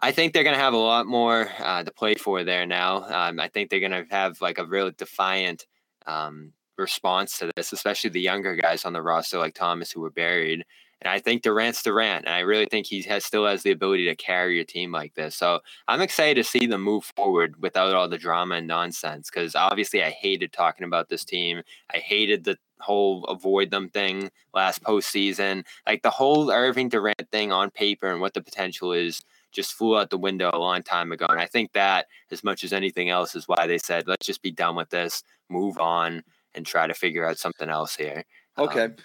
I think they're going to have a lot more uh, to play for there now. Um, I think they're going to have like a real defiant um, response to this, especially the younger guys on the roster like Thomas who were buried. And I think Durant's Durant, and I really think he has still has the ability to carry a team like this. So I'm excited to see them move forward without all the drama and nonsense. Because obviously, I hated talking about this team. I hated the whole avoid them thing last postseason. Like the whole Irving Durant thing on paper and what the potential is just flew out the window a long time ago. And I think that, as much as anything else, is why they said, let's just be done with this, move on, and try to figure out something else here. Okay. Um,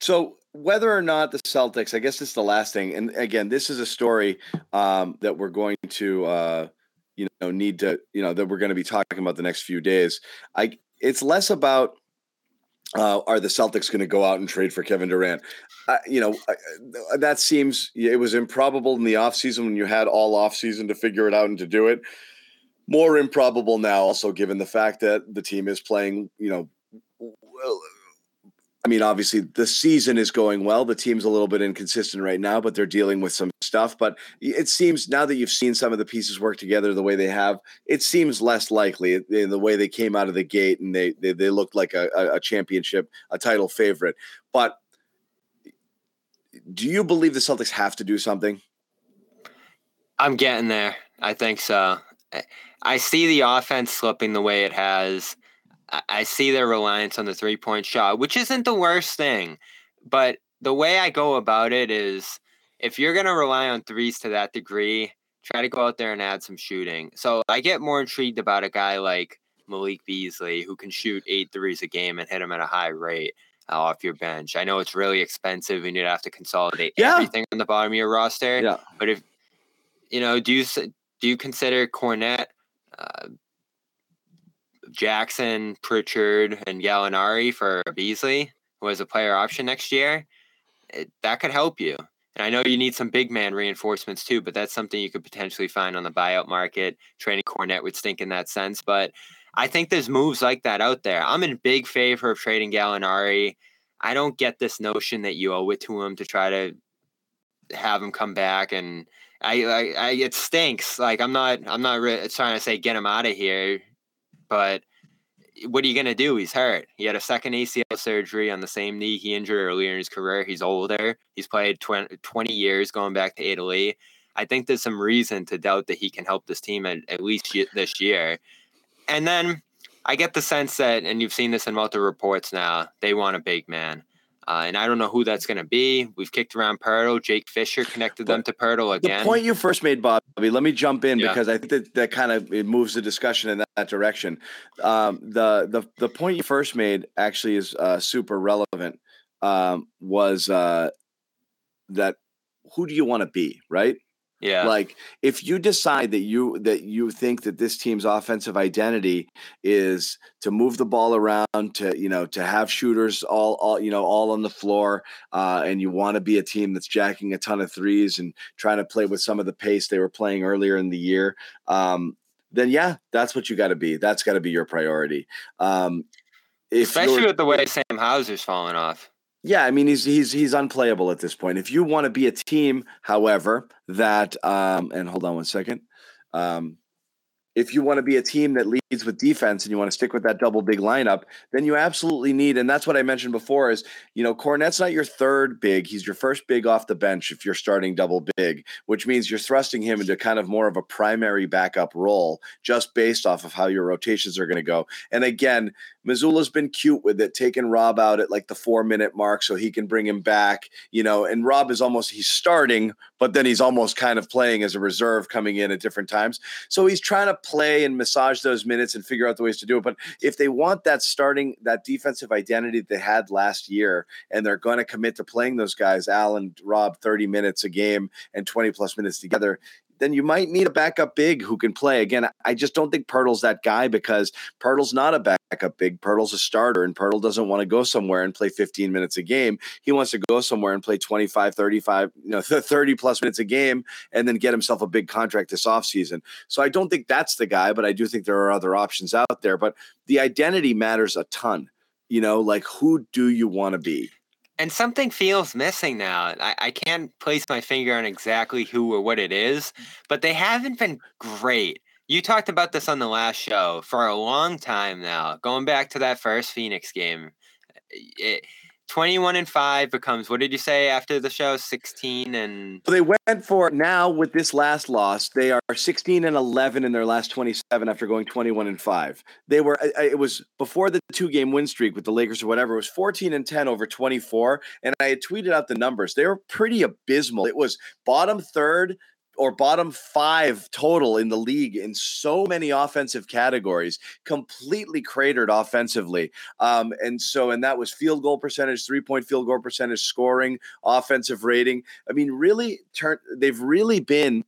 so whether or not the Celtics, I guess this is the last thing. And again, this is a story um, that we're going to, uh, you know, need to, you know, that we're going to be talking about the next few days. I, it's less about uh, are the Celtics going to go out and trade for Kevin Durant? Uh, you know, uh, that seems it was improbable in the offseason when you had all offseason to figure it out and to do it. More improbable now, also given the fact that the team is playing, you know, well, I mean, obviously the season is going well. The team's a little bit inconsistent right now, but they're dealing with some stuff. But it seems now that you've seen some of the pieces work together the way they have, it seems less likely in the way they came out of the gate and they they, they looked like a, a championship, a title favorite. But do you believe the Celtics have to do something? I'm getting there. I think so. Eh, I- see the offense slipping the way it has. I- I see their reliance on the three point shot, which isn't the worst thing. But the way I go about it is if you're going to rely on threes to that degree, try to go out there and add some shooting. So I get more intrigued about a guy like Malik Beasley who can shoot eight threes a game and hit them at a high rate uh, off your bench. I know it's really expensive and you'd have to consolidate Yeah. everything on the bottom of your roster. Yeah. But if you know, do you do you consider Kornet, Jackson, Pritchard, and Gallinari for Beasley, who has a player option next year? It, that could help you. And I know you need some big man reinforcements too, but that's something you could potentially find on the buyout market. Trading Kornet would stink in that sense, but I think there's moves like that out there. I'm in big favor of trading Gallinari. I don't get this notion that you owe it to him to try to have him come back and I, I, I it stinks. Like I'm not, I'm not re- trying to say get him out of here, but what are you gonna do? He's hurt. He had a second ACL surgery on the same knee he injured earlier in his career. He's older. He's played 20, 20 years going back to Italy. I think there's some reason to doubt that he can help this team at, at least this year. And then I get the sense that, and you've seen this in multiple reports now, they want a big man. Uh, and I don't know who that's going to be. We've kicked around Poeltl. Jake Fisher connected them to Poeltl again. The point you first made, Bobby, let me jump in Yeah. because I think that, that kind of it moves the discussion in that, that direction. Um, the the the point you first made actually is uh, super relevant. Um, was uh, that who do you want to be, right? Yeah. Like if you decide that you that you think that this team's offensive identity is to move the ball around, to you know, to have shooters all all you know all on the floor, uh, and you want to be a team that's jacking a ton of threes and trying to play with some of the pace they were playing earlier in the year, um, then yeah, that's what you got to be. That's got to be your priority. Um, if Especially with the way Sam Hauser's falling off. Yeah, I mean he's he's he's unplayable at this point. If you want to be a team, however, that um and hold on one second. Um if you want to be a team that leads with defense and you want to stick with that double big lineup, then you absolutely need, and that's what I mentioned before is, you know, Kornet's not your third big. He's your first big off the bench if you're starting double big, which means you're thrusting him into kind of more of a primary backup role just based off of how your rotations are going to go. And again, Mazzulla's been cute with it, taking Rob out at like the four minute mark so he can bring him back, you know. And Rob is almost, he's starting, but then he's almost kind of playing as a reserve coming in at different times. So he's trying to play and massage those minutes and figure out the ways to do it. But if they want that starting, that defensive identity that they had last year, and they're going to commit to playing those guys, Al and Rob, 30 minutes a game and 20 plus minutes together, then you might need a backup big who can play. Again, I just don't think Poeltl's that guy because Poeltl's not a backup big. Poeltl's a starter, and Poeltl doesn't want to go somewhere and play 15 minutes a game. He wants to go somewhere and play 25, 35, you know, 30 plus minutes a game and then get himself a big contract this offseason. So I don't think that's the guy, but I do think there are other options out there. But the identity matters a ton. You know, like who do you want to be? And something feels missing now. I, I can't place my finger on exactly who or what it is, mm. but they haven't been great. You talked about this on the last show for a long time now, going back to that first Phoenix game. It, 21 and 5 becomes, what did you say after the show? 16 and. So they went for now with this last loss. They are 16 and 11 in their last 27 after going 21 and 5. They were it was before the two game win streak with the Lakers or whatever. It was 14 and 10 over 24 and I had tweeted out the numbers. They were pretty abysmal. It was bottom third or bottom 5 total in the league in so many offensive categories, completely cratered offensively. Um, and so and that was field goal percentage, three-point field goal percentage, scoring, offensive rating. I mean, really turn they've really been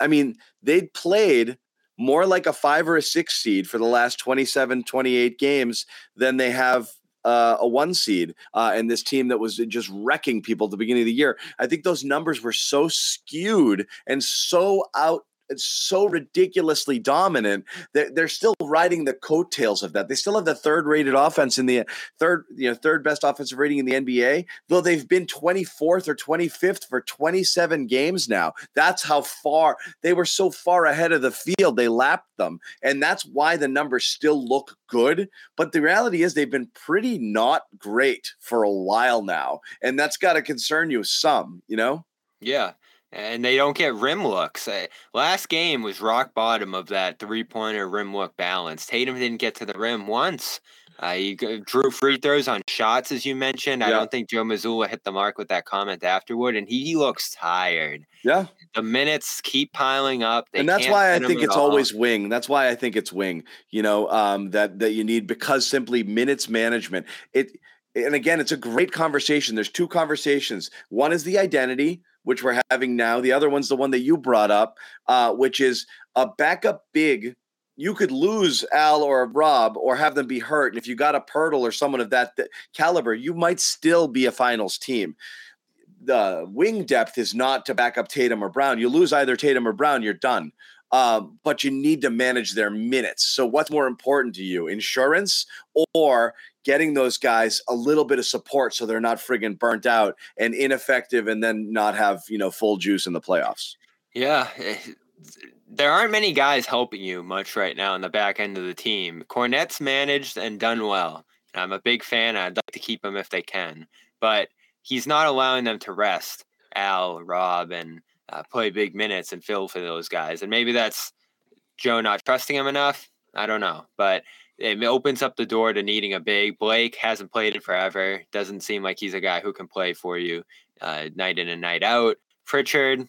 I mean, they'd played more like a 5 or a 6 seed for the last 27 28 games than they have uh, a one seed uh, and this team that was just wrecking people at the beginning of the year. I think those numbers were so skewed and so out so ridiculously dominant that they're still riding the coattails of that. They still have the third rated offense in the third, you know, third best offensive rating in the NBA, though they've been 24th or 25th for 27 games now. That's how far they were so far ahead of the field. They lapped them. And that's why the numbers still look good. But the reality is they've been pretty not great for a while now. And that's got to concern you some, you know? Yeah. And they don't get rim looks. Uh, Last game was rock bottom of that three pointer rim look balance. Tatum didn't get to the rim once. Uh, he drew free throws on shots, as you mentioned. I don't think Joe Mazzulla hit the mark with that comment afterward, and he looks tired. Yeah. The minutes keep piling up. They and that's why I think it's all. always wing. That's why I think it's wing. You know, um, that that you need because simply minutes management. It and again, it's a great conversation. There's two conversations. One is the identity, which we're having now. The other one's the one that you brought up, uh, which is a backup big. You could lose Al or Rob or have them be hurt. And if you got a Poeltl or someone of that th- caliber, you might still be a finals team the wing depth is not to back up Tatum or Brown. You lose either Tatum or Brown, you're done. Um, but you need to manage their minutes. So, what's more important to you, insurance or getting those guys a little bit of support so they're not friggin' burnt out and ineffective, and then not have you know full juice in the playoffs? Yeah. eh, There aren't many guys helping you much right now in the back end of the team. Kornet's managed and done well. I'm a big fan. I'd like to keep him if they can, but he's not allowing them to rest Al, Rob, and uh, play big minutes and fill for those guys. And maybe that's Joe not trusting him enough. I don't know, but it opens up the door to needing a big. Blake hasn't played in forever. Doesn't seem like he's a guy who can play for you uh, night in and night out. Pritchard,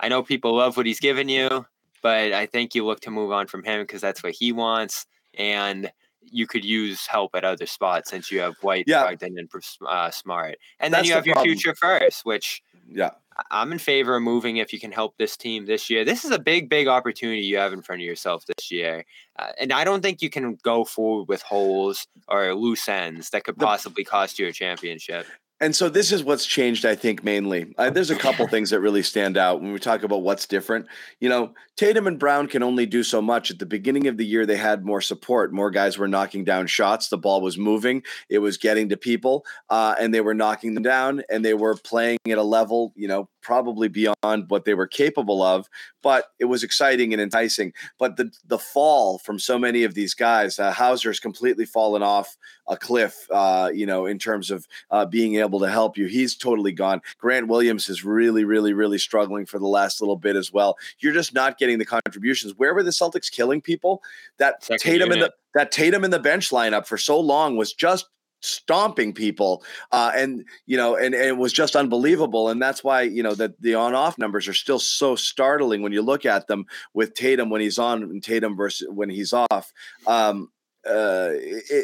I know people love what he's given you, but I think you look to move on from him because that's what he wants. And you could use help at other spots since you have White, Yeah. Brogdon, and uh, Smart. And then That's you the have your problem. future first, which Yeah. I'm in favor of moving if you can help this team this year. This is a big, big opportunity you have in front of yourself this year. Uh, and I don't think you can go forward with holes or loose ends that could possibly cost you a championship. And so this is what's changed, I think, mainly. Uh, there's a couple things that really stand out when we talk about what's different. You know, Tatum and Brown can only do so much. At the beginning of the year, they had more support. More guys were knocking down shots. The ball was moving. It was getting to people, uh, and they were knocking them down. And they were playing at a level, you know, probably beyond what they were capable of. But it was exciting and enticing. But the the fall from so many of these guys, uh, Hauser's completely fallen off a cliff. Uh, you know, in terms of uh, being able to help you, he's totally gone. Grant Williams is really, really, really struggling for the last little bit as well. You're just not getting the contributions. Where were the Celtics killing people? That Second Tatum in the that Tatum in the bench lineup for so long was just stomping people uh, and you know and, and it was just unbelievable and that's why you know that the on off numbers are still so startling when you look at them with Tatum when he's on and Tatum versus when he's off um uh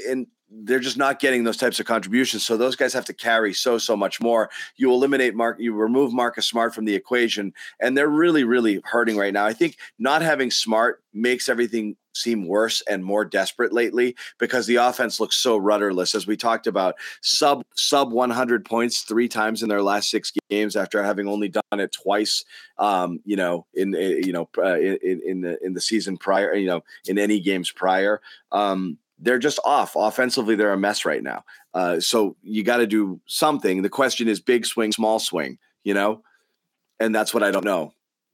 and they're just not getting those types of contributions. So those guys have to carry so so much more. You eliminate mark you remove Marcus Smart from the equation and they're really really hurting right now. I think not having smart makes everything seem worse and more desperate lately because the offense looks so rudderless. As we talked about sub sub 100 points three times in their last six games after having only done it twice um you know in uh, you know uh, in in the in the season prior you know in any games prior. Um they're just off offensively they're a mess right now uh so you got to do something the question is big swing small swing you know and that's what i don't know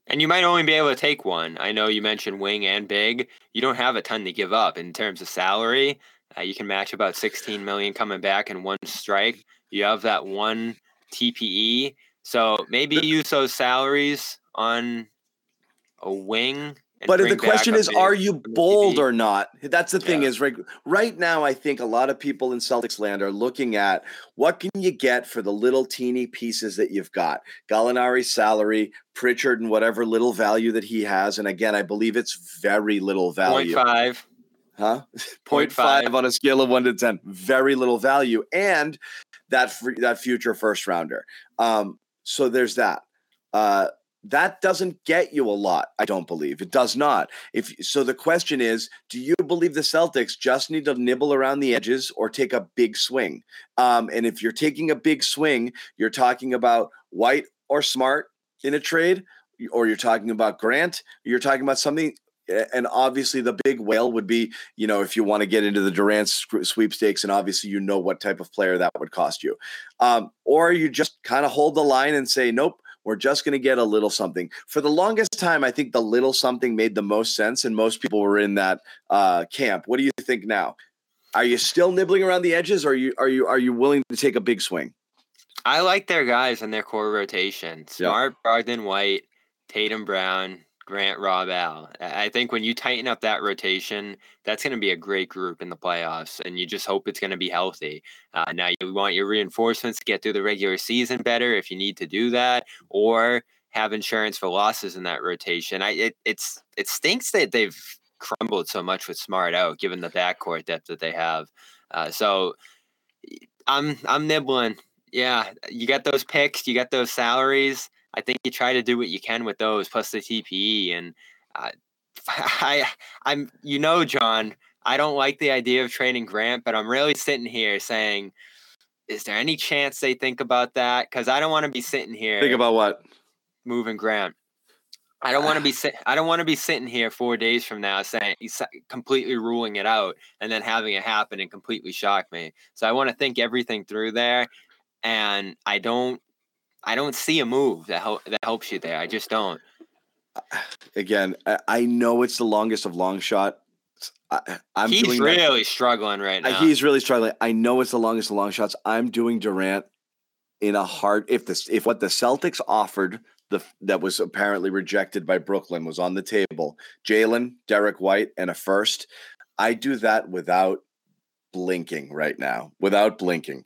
And you might only be able to take one. I know you mentioned wing and big. You don't have a ton to give up in terms of salary. Uh, you can match about 16 million coming back in one strike. You have that one TPE. So maybe use those salaries on a wing. But the question is, big are you bold or not? That's the thing Yeah. is right right now. I think a lot of people in Celtics land are looking at what can you get for the little teeny pieces that you've got. Gallinari's salary, Pritchard, and whatever little value that he has. And again, I believe it's very little value. five? Huh? (laughs) Point 0.5 five. on a scale of one to ten. Very little value, and that that future first rounder. Um, so there's that. Uh, that doesn't get you a lot. I don't believe it does not. If so, the question is: Do you believe the Celtics just need to nibble around the edges or take a big swing? Um, and if you're taking a big swing, you're talking about White or Smart in a trade, or you're talking about Grant. You're talking about something and obviously the big whale would be you know if you want to get into the Durant sweepstakes and obviously you know what type of player that would cost you um, or you just kind of hold the line and say nope we're just going to get a little something. For the longest time i think the little something made the most sense and most people were in that uh, camp. What do you think now? Are you still nibbling around the edges or are you are you are you willing to take a big swing? I like their guys and their core rotation. Smart, Brogdon, White, Tatum, Brown, Grant, Rob, Al. I think when you tighten up that rotation, that's going to be a great group in the playoffs, and you just hope it's going to be healthy. Uh, now you want your reinforcements to get through the regular season better if you need to do that, or have insurance for losses in that rotation. I it it's it stinks that they've crumbled so much with Smart out, given the backcourt depth that they have. Uh, so I'm I'm nibbling. Yeah, you got those picks, you got those salaries. I think you try to do what you can with those, plus the TPE. And uh, (laughs) I, I'm, you know, John, I don't like the idea of trading Grant, but I'm really sitting here saying, is there any chance they think about that? Because I don't want to be sitting here think about what moving Grant. I don't want to be sit- I don't want to be sitting here four days from now saying completely ruling it out and then having it happen and completely shock me. So I want to think everything through there, and I don't I don't see a move that help that helps you there. I just don't. (sighs) again I, I know it's the longest of long shot I, i'm he's really struggling right now. He's really struggling. I know it's the longest of long shots. I'm doing Durant in a hard. If this, if what the Celtics offered, the that was apparently rejected by Brooklyn was on the table, Jaylen, Derek White, and a first, I do that without blinking right now, without blinking.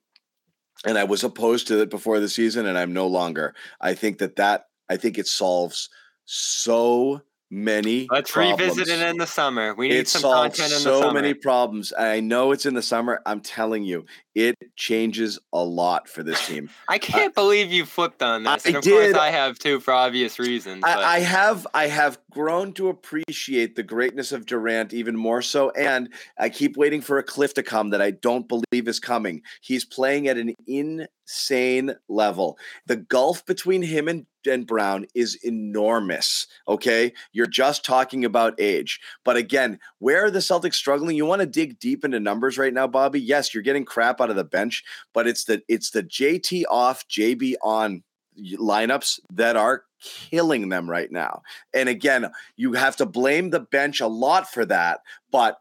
And I was opposed to it before the season, and I'm no longer. I think that that I think it solves so many. Let's problems revisit it in the summer. We need it some content in the so summer. many problems. I know it's in the summer. I'm telling you, it changes a lot for this team. I can't believe you flipped on this. I and of did. course I have too for obvious reasons. I, I have I have grown to appreciate the greatness of Durant even more so, and I keep waiting for a cliff to come that I don't believe is coming. He's playing at an insane level. The gulf between him and, and Brown is enormous. Okay, you're just talking about age, but again, where are the Celtics struggling? You want to dig deep into numbers right now, Bobby? Yes, you're getting crap out of the bench, but it's the it's the JT off, JB on lineups that are killing them right now. And again, you have to blame the bench a lot for that, but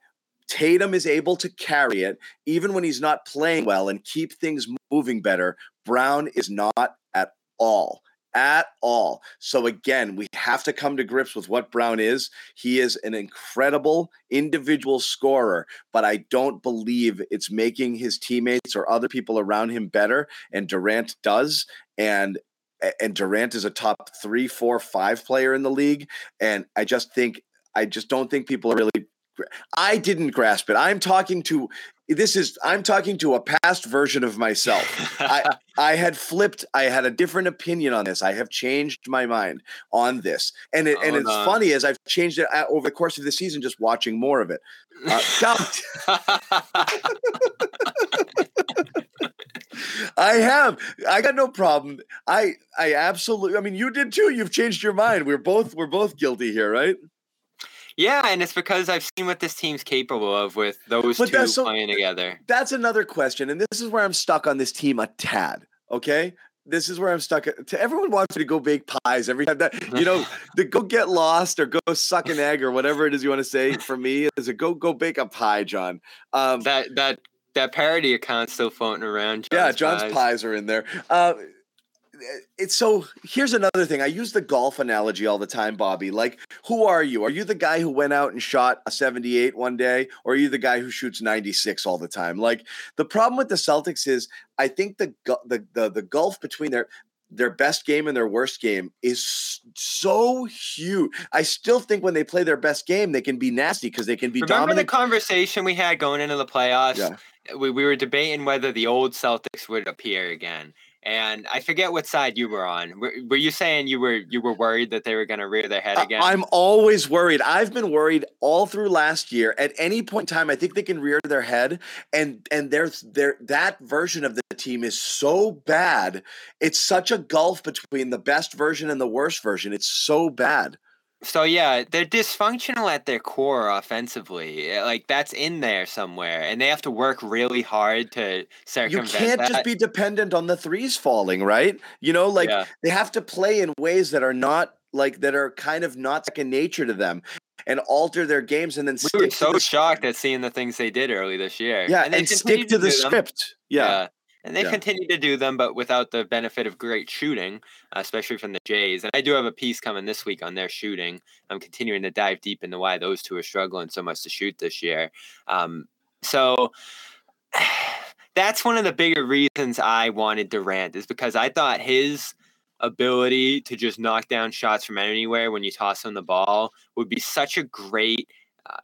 Tatum is able to carry it even when he's not playing well and keep things moving better. Brown is not at all. At all. So, again, we have to come to grips with what Brown is. He is an incredible individual scorer, but I don't believe it's making his teammates or other people around him better. And Durant does. And and Durant is a top three, four, five player in the league. And I just think, I just don't think people are really. I didn't grasp it. I'm talking to this is I'm talking to a past version of myself. I (laughs) I had flipped. I had a different opinion on this. I have changed my mind on this, and it, and it's on. funny as I've changed it uh, over the course of the season, just watching more of it. Uh, (laughs) I have. I got no problem. I I absolutely. I mean, you did too. You've changed your mind. We're both we're both guilty here, right? Yeah, and it's because I've seen what this team's capable of with those But two so- playing together. That's another question, and this is where I'm stuck on this team a tad. Okay. This is where I'm stuck. To everyone wants me to go bake pies every time that you know, (laughs) the go get lost or go suck an egg or whatever it is you want to say. For me, is a go go bake a pie, John. Um, That that that parody account still floating around. yeah, John's Pies. pies are in there. Uh, it's so. Here's another thing. I use the golf analogy all the time, Bobby. Like, who are you? Are you the guy who went out and shot a 78 one day, or are you the guy who shoots 96 all the time? Like, the problem with the Celtics is, I think the the the, the gulf between their their best game and their worst game is so huge. I still think when they play their best game, they can be nasty because they can be Remember the conversation we had going into the playoffs? Yeah. We, we were debating whether the old Celtics would appear again. And I forget what side you were on. Were, were you saying you were you were worried that they were going to rear their head again? I'm always worried. I've been worried all through last year. At any point in time, I think they can rear their head, and and there's there that version of the team is so bad. It's such a gulf between the best version and the worst version. It's so bad. So yeah, they're dysfunctional at their core offensively. Uh, Like that's in there somewhere, and they have to work really hard to circumvent. You can't that. just be dependent on the threes falling, right? You know, like Yeah. they have to play in ways that are not like that are kind of not second nature to them, and alter their games, and then we were so the shocked at seeing the things they did early this year. yeah, they and, stick to the them. script. yeah. And they Yeah. continue to do them, but without the benefit of great shooting, especially from the Jays. And I do have a piece coming this week on their shooting. I'm continuing to dive deep into why those two are struggling so much to shoot this year. Um, so (sighs) that's one of the bigger reasons I wanted Durant is because I thought his ability to just knock down shots from anywhere when you toss him the ball would be such a great uh,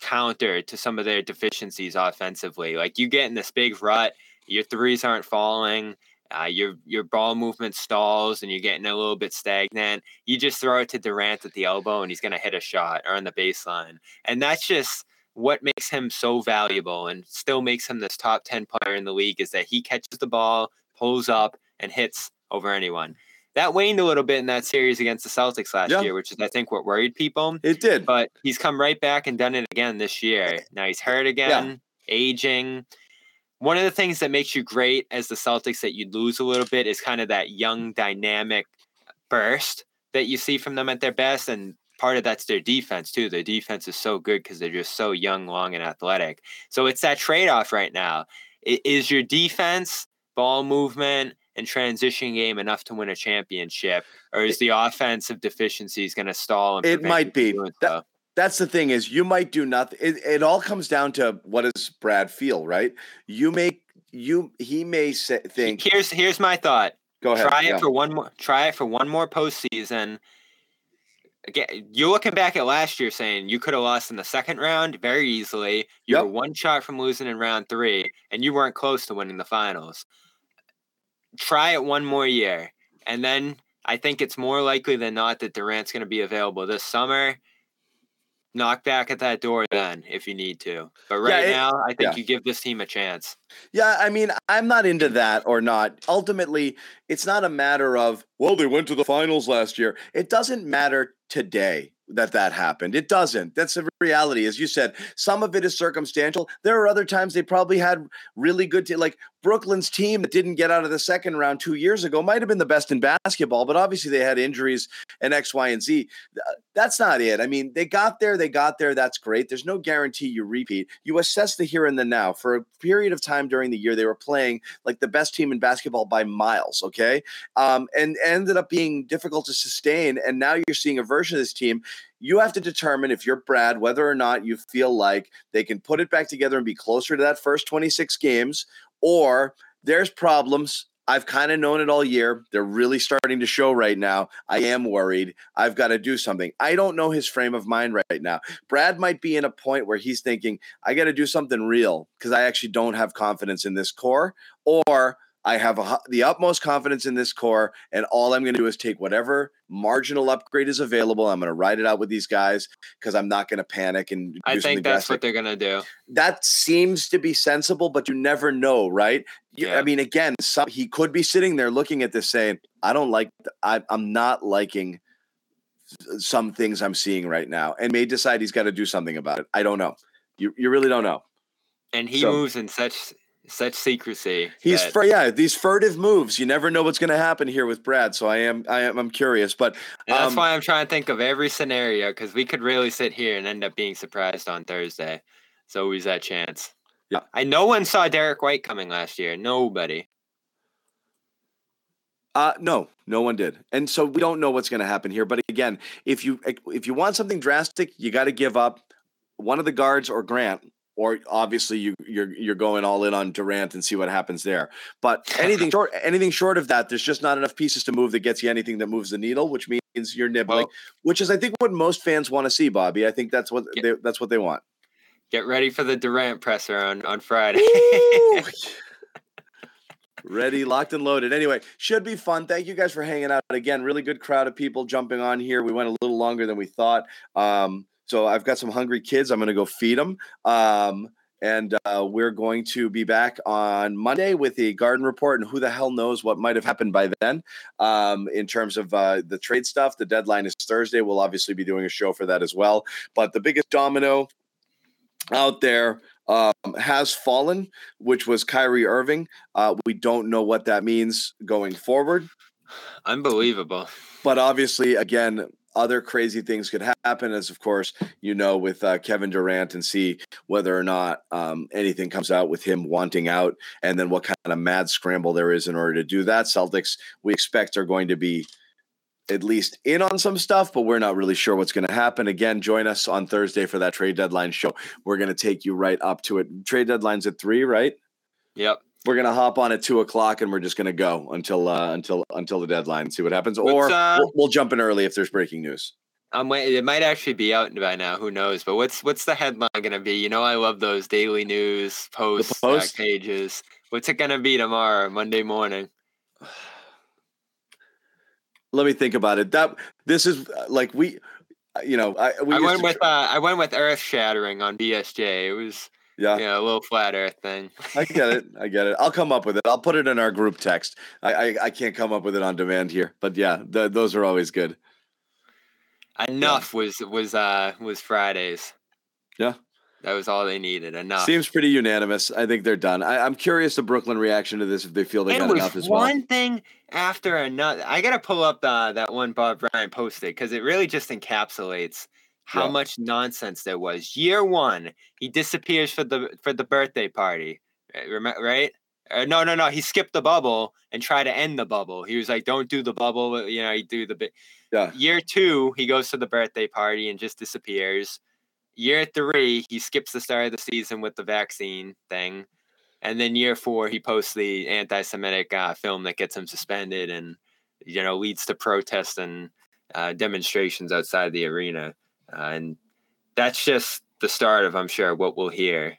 counter to some of their deficiencies offensively. Like you get in this big rut, your threes aren't falling, uh, your your ball movement stalls, and you're getting a little bit stagnant. You just throw it to Durant at the elbow, and he's going to hit a shot or on the baseline, and that's just what makes him so valuable and still makes him this top 10 player in the league is that he catches the ball, pulls up, and hits over anyone. That waned a little bit in that series against the Celtics last Yeah. year, which is I think what worried people It did. but he's come right back and done it again this year. Now he's hurt again, aging. One of the things that makes you great as the Celtics that you lose a little bit is kind of that young, dynamic burst that you see from them at their best. And part of that's their defense, too. Their defense is so good because they're just so young, long, and athletic. So it's that trade off right now. Is your defense, ball movement, and transition game enough to win a championship? Or is the offensive deficiencies going to stall? And It might be. That-? That's the thing is you might do nothing. It, it all comes down to what does Brad feel, right? You make you he may say, think. Here's here's my thought. Go ahead. Try yeah. it for one more. Try it for one more postseason. again, you're looking back at last year saying you could have lost in the second round very easily. You Yep. were one shot from losing in round three, and you weren't close to winning the finals. Try it one more year, and then I think it's more likely than not that Durant's going to be available this summer. Knock back at that door then if you need to. But right it- now, I think yeah. you give this team a chance. Yeah, I mean, I'm not into that or not. Ultimately, it's not a matter of, well, they went to the finals last year. It doesn't matter today that that happened. It doesn't. That's the reality. As you said, some of it is circumstantial. There are other times they probably had really good, te- like Brooklyn's team that didn't get out of the second round two years ago might have been the best in basketball, but obviously they had injuries and X, Y, and Z. That's not it. I mean, they got there, they got there. That's great. There's no guarantee you repeat. You assess the here and the now. For a period of time during the year, they were playing like the best team in basketball by miles, okay? Um, and ended up being difficult to sustain. And now you're seeing a version of this team. You have to determine if you're Brad whether or not you feel like they can put it back together and be closer to that first 26 games, or there's problems. I've kind of known it all year. They're really starting to show right now. I am worried. I've got to do something. I don't know his frame of mind right now. Brad might be in a point where he's thinking, I got to do something real because I actually don't have confidence in this core, or I have a, the utmost confidence in this core, and all I'm going to do is take whatever marginal upgrade is available. I'm going to ride it out with these guys because I'm not going to panic and I think that's drastic what they're going to do. that seems to be sensible, but you never know, right? You, Yeah. I mean, again, some, he could be sitting there looking at this saying, "I don't like, I, I'm not liking some things I'm seeing right now," and may decide he's got to do something about it. I don't know. You, you really don't know. And he So- moves in such such secrecy. He's that- yeah, these furtive moves. You never know what's going to happen here with Brad. So I am, I am, I'm curious, but And that's um, why I'm trying to think of every scenario because we could really sit here and end up being surprised on Thursday. It's always that chance. Yeah. I no one saw Derrick White coming last year. Nobody. Uh, no, no one did, and so we don't know what's going to happen here. But again, if you if you want something drastic, you got to give up one of the guards or Grant, or obviously you you're you're going all in on Durant and see what happens there. But anything (laughs) short anything short of that, there's just not enough pieces to move that gets you anything that moves the needle, which means you're nibbling, Well- which is I think what most fans want to see, Bobby. I think that's what Yeah. they, that's what they want. Get ready for the Durant presser on on Friday. (laughs) Ready, locked, and loaded. Anyway, should be fun. Thank you guys for hanging out again. Really good crowd of people jumping on here. We went a little longer than we thought. Um, so I've got some hungry kids. I'm going to go feed them. Um, and uh, we're going to be back on Monday with the garden report. And who the hell knows what might have happened by then um, in terms of uh, the trade stuff. The deadline is Thursday. We'll obviously be doing a show for that as well. But the biggest domino out there um, has fallen, which was Kyrie Irving. Uh, we don't know what that means going forward, Unbelievable. but obviously, again, other crazy things could happen, as of course you know with uh, Kevin Durant, and see whether or not um, anything comes out with him wanting out, and then what kind of mad scramble there is in order to do that. Celtics, we expect, are going to be at least in on some stuff, but we're not really sure what's going to happen. Again, join us on Thursday for that trade deadline show. We're going to take you right up to it. Trade deadline's at three, right? Yep. We're gonna hop on at two o'clock and we're just gonna go until uh, until until the deadline, see what happens, or uh, we'll, we'll jump in early if there's breaking news. I'm it might actually be out by now. Who knows? But what's what's the headline gonna be? You know, I love those daily news posts, uh, post? pages. What's it gonna be tomorrow, Monday morning? Let me think about it. That this is uh, like we, uh, you know, I we I went to with uh, I went with Earth Shattering on BSJ. It was yeah. know, a little flat Earth thing. I get it. (laughs) I get it. I'll come up with it. I'll put it in our group text. I I, I can't come up with it on demand here, but yeah, th- those are always good. Enough was was uh was Fridays. Yeah. That was all they needed. Enough. Seems pretty unanimous. I think they're done. I, I'm curious the Brooklyn reaction to this if they feel they it got enough as well. one thing after another. I gotta pull up uh, that one Bob Bryant posted because it really just encapsulates how Yeah. much nonsense there was. Year one, he disappears for the for the birthday party. Remember, right? Uh, no, no, no. He skipped the bubble and tried to end the bubble. He was like, "Don't do the bubble." You know, he do the bit. Yeah. Year two, he goes to the birthday party and just disappears. Year three, he skips the start of the season with the vaccine thing. And then year four, he posts the anti Semitic uh, film that gets him suspended and, you know, leads to protests and uh, demonstrations outside the arena, uh, and that's just the start of, I'm sure, what we'll hear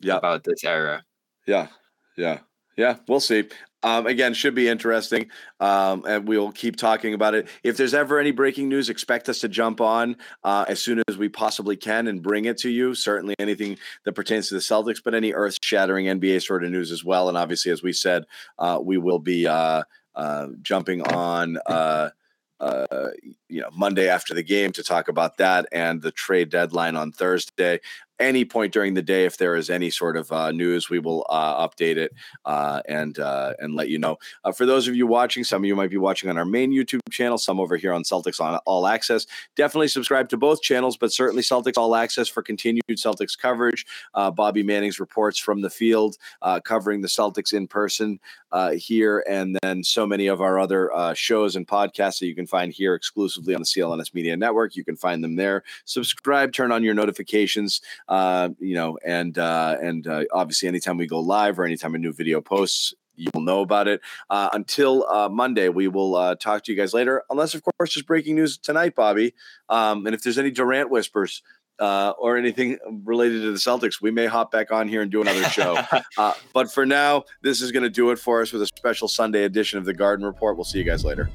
Yeah. about this era. Yeah, yeah, yeah. We'll see. Um, again, should be interesting, um, and we'll keep talking about it. If there's ever any breaking news, expect us to jump on uh, as soon as we possibly can and bring it to you. Certainly, anything that pertains to the Celtics, but any earth-shattering NBA sort of news as well. And obviously, as we said, uh, we will be uh, uh, jumping on. You know, Monday after the game to talk about that and the trade deadline on Thursday. Any point during the day, if there is any sort of uh, news, we will uh, update it uh, and uh, and let you know. Uh, for those of you watching, some of you might be watching on our main YouTube channel, some over here on Celtics on All Access. Definitely subscribe to both channels, but certainly Celtics All Access for continued Celtics coverage. Uh, Bobby Manning's reports from the field, covering the Celtics in person here, and then so many of our other shows and podcasts that you can find here exclusively on the CLNS Media Network. You can find them there. Subscribe, turn on your notifications, uh, you know, and uh, and uh, obviously anytime we go live or anytime a new video posts. You'll know about it. Uh, until uh, Monday, we will uh, talk to you guys later. Unless, of course, there's breaking news tonight, Bobby. Um, and if there's any Durant whispers, uh, or anything related to the Celtics, we may hop back on here and do another show. (laughs) uh, but for now, this is going to do it for us with a special Sunday edition of the Garden Report. We'll see you guys later.